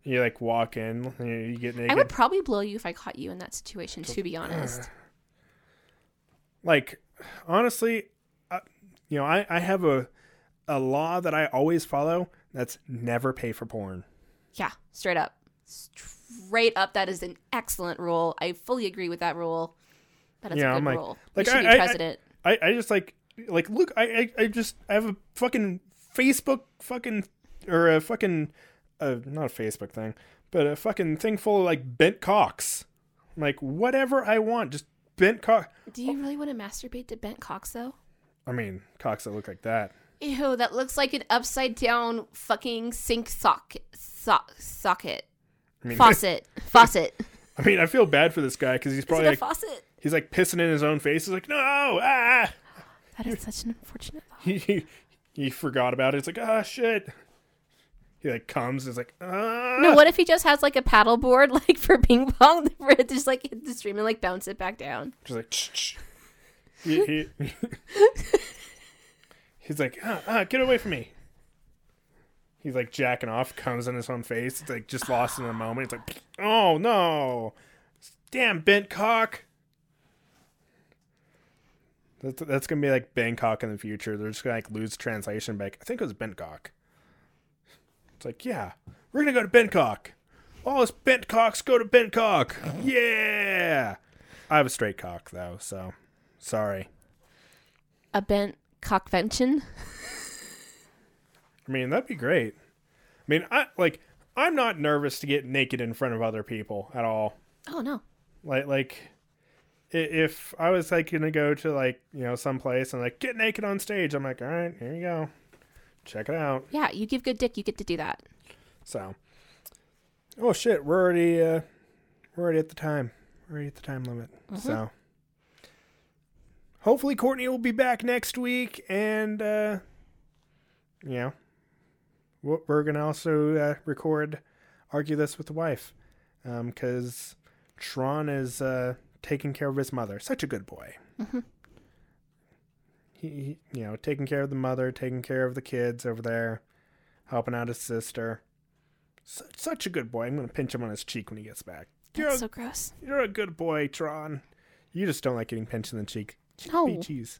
you like walk in you, you get naked I would probably blow you if I caught you in that situation, to be honest. [SIGHS] like honestly uh, you know I, I have a a law that i always follow that's never pay for porn Yeah, straight up. Straight up, that is an excellent rule. I fully agree with that rule. That is Yeah, a good I'm like- rule. like, you should I- be I- I- president. i i just like like look i i, I just i have a fucking facebook fucking or a fucking uh not a facebook thing but a fucking thing full of like bent cocks like whatever i want just bent cock Do you really want to masturbate to bent cocks, though? i mean cocks that look like that Ew, that looks like an upside down fucking sink socket. So- socket. i mean [LAUGHS] Faucet. Faucet. i mean i feel bad for this guy because he's probably a like faucet? he's like pissing in his own face he's like no ah That is such an unfortunate thought. [LAUGHS] he, he he forgot about it. It's like, ah, shit. He like comes. and It's like, ah. No, what if he just has like a paddle board, [LAUGHS] like for ping pong, for it to just like hit the stream and like bounce it back down? Just like. He, he, [LAUGHS] he's like, ah, ah, get away from me. He's like jacking off, comes in his own face. It's like just lost in the [SIGHS] moment. It's like, oh no, damn bent cock. That's, that's gonna be like Bangkok in the future. They're just gonna like lose translation back. I think it was Bangkok. It's like, yeah, we're gonna go to Bangkok. All us bent cocks go to Bangkok. Yeah. I have a straight cock though, so sorry. A bent cockvention. I mean, that'd be great. I mean, I like I'm not nervous to get naked in front of other people at all. Oh no. Like like if I was like gonna go to like, you know, some place and like get naked on stage, I'm like, all right, here you go. Check it out. Yeah, you give good dick, you get to do that. So Oh shit, we're already uh we're already at the time. We're already at the time limit. So hopefully Cortney will be back next week and uh you know we're gonna also uh, record argue this with the wife because Tron is uh taking care of his mother such a good boy he, he you know taking care of the mother taking care of the kids over there helping out his sister such, such a good boy i'm gonna pinch him on his cheek when he gets back you're, That's a, so gross. you're a good boy Tron you just don't like getting pinched in the cheek No. Cheese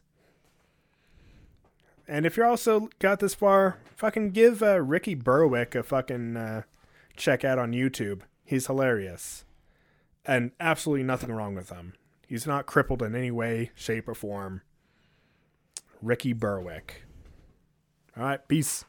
and if you're also got this far, fucking give uh, Ricky Berwick a fucking uh, check out on YouTube. He's hilarious. And absolutely nothing wrong with him. He's not crippled in any way, shape, or form. Ricky Berwick. All right, peace.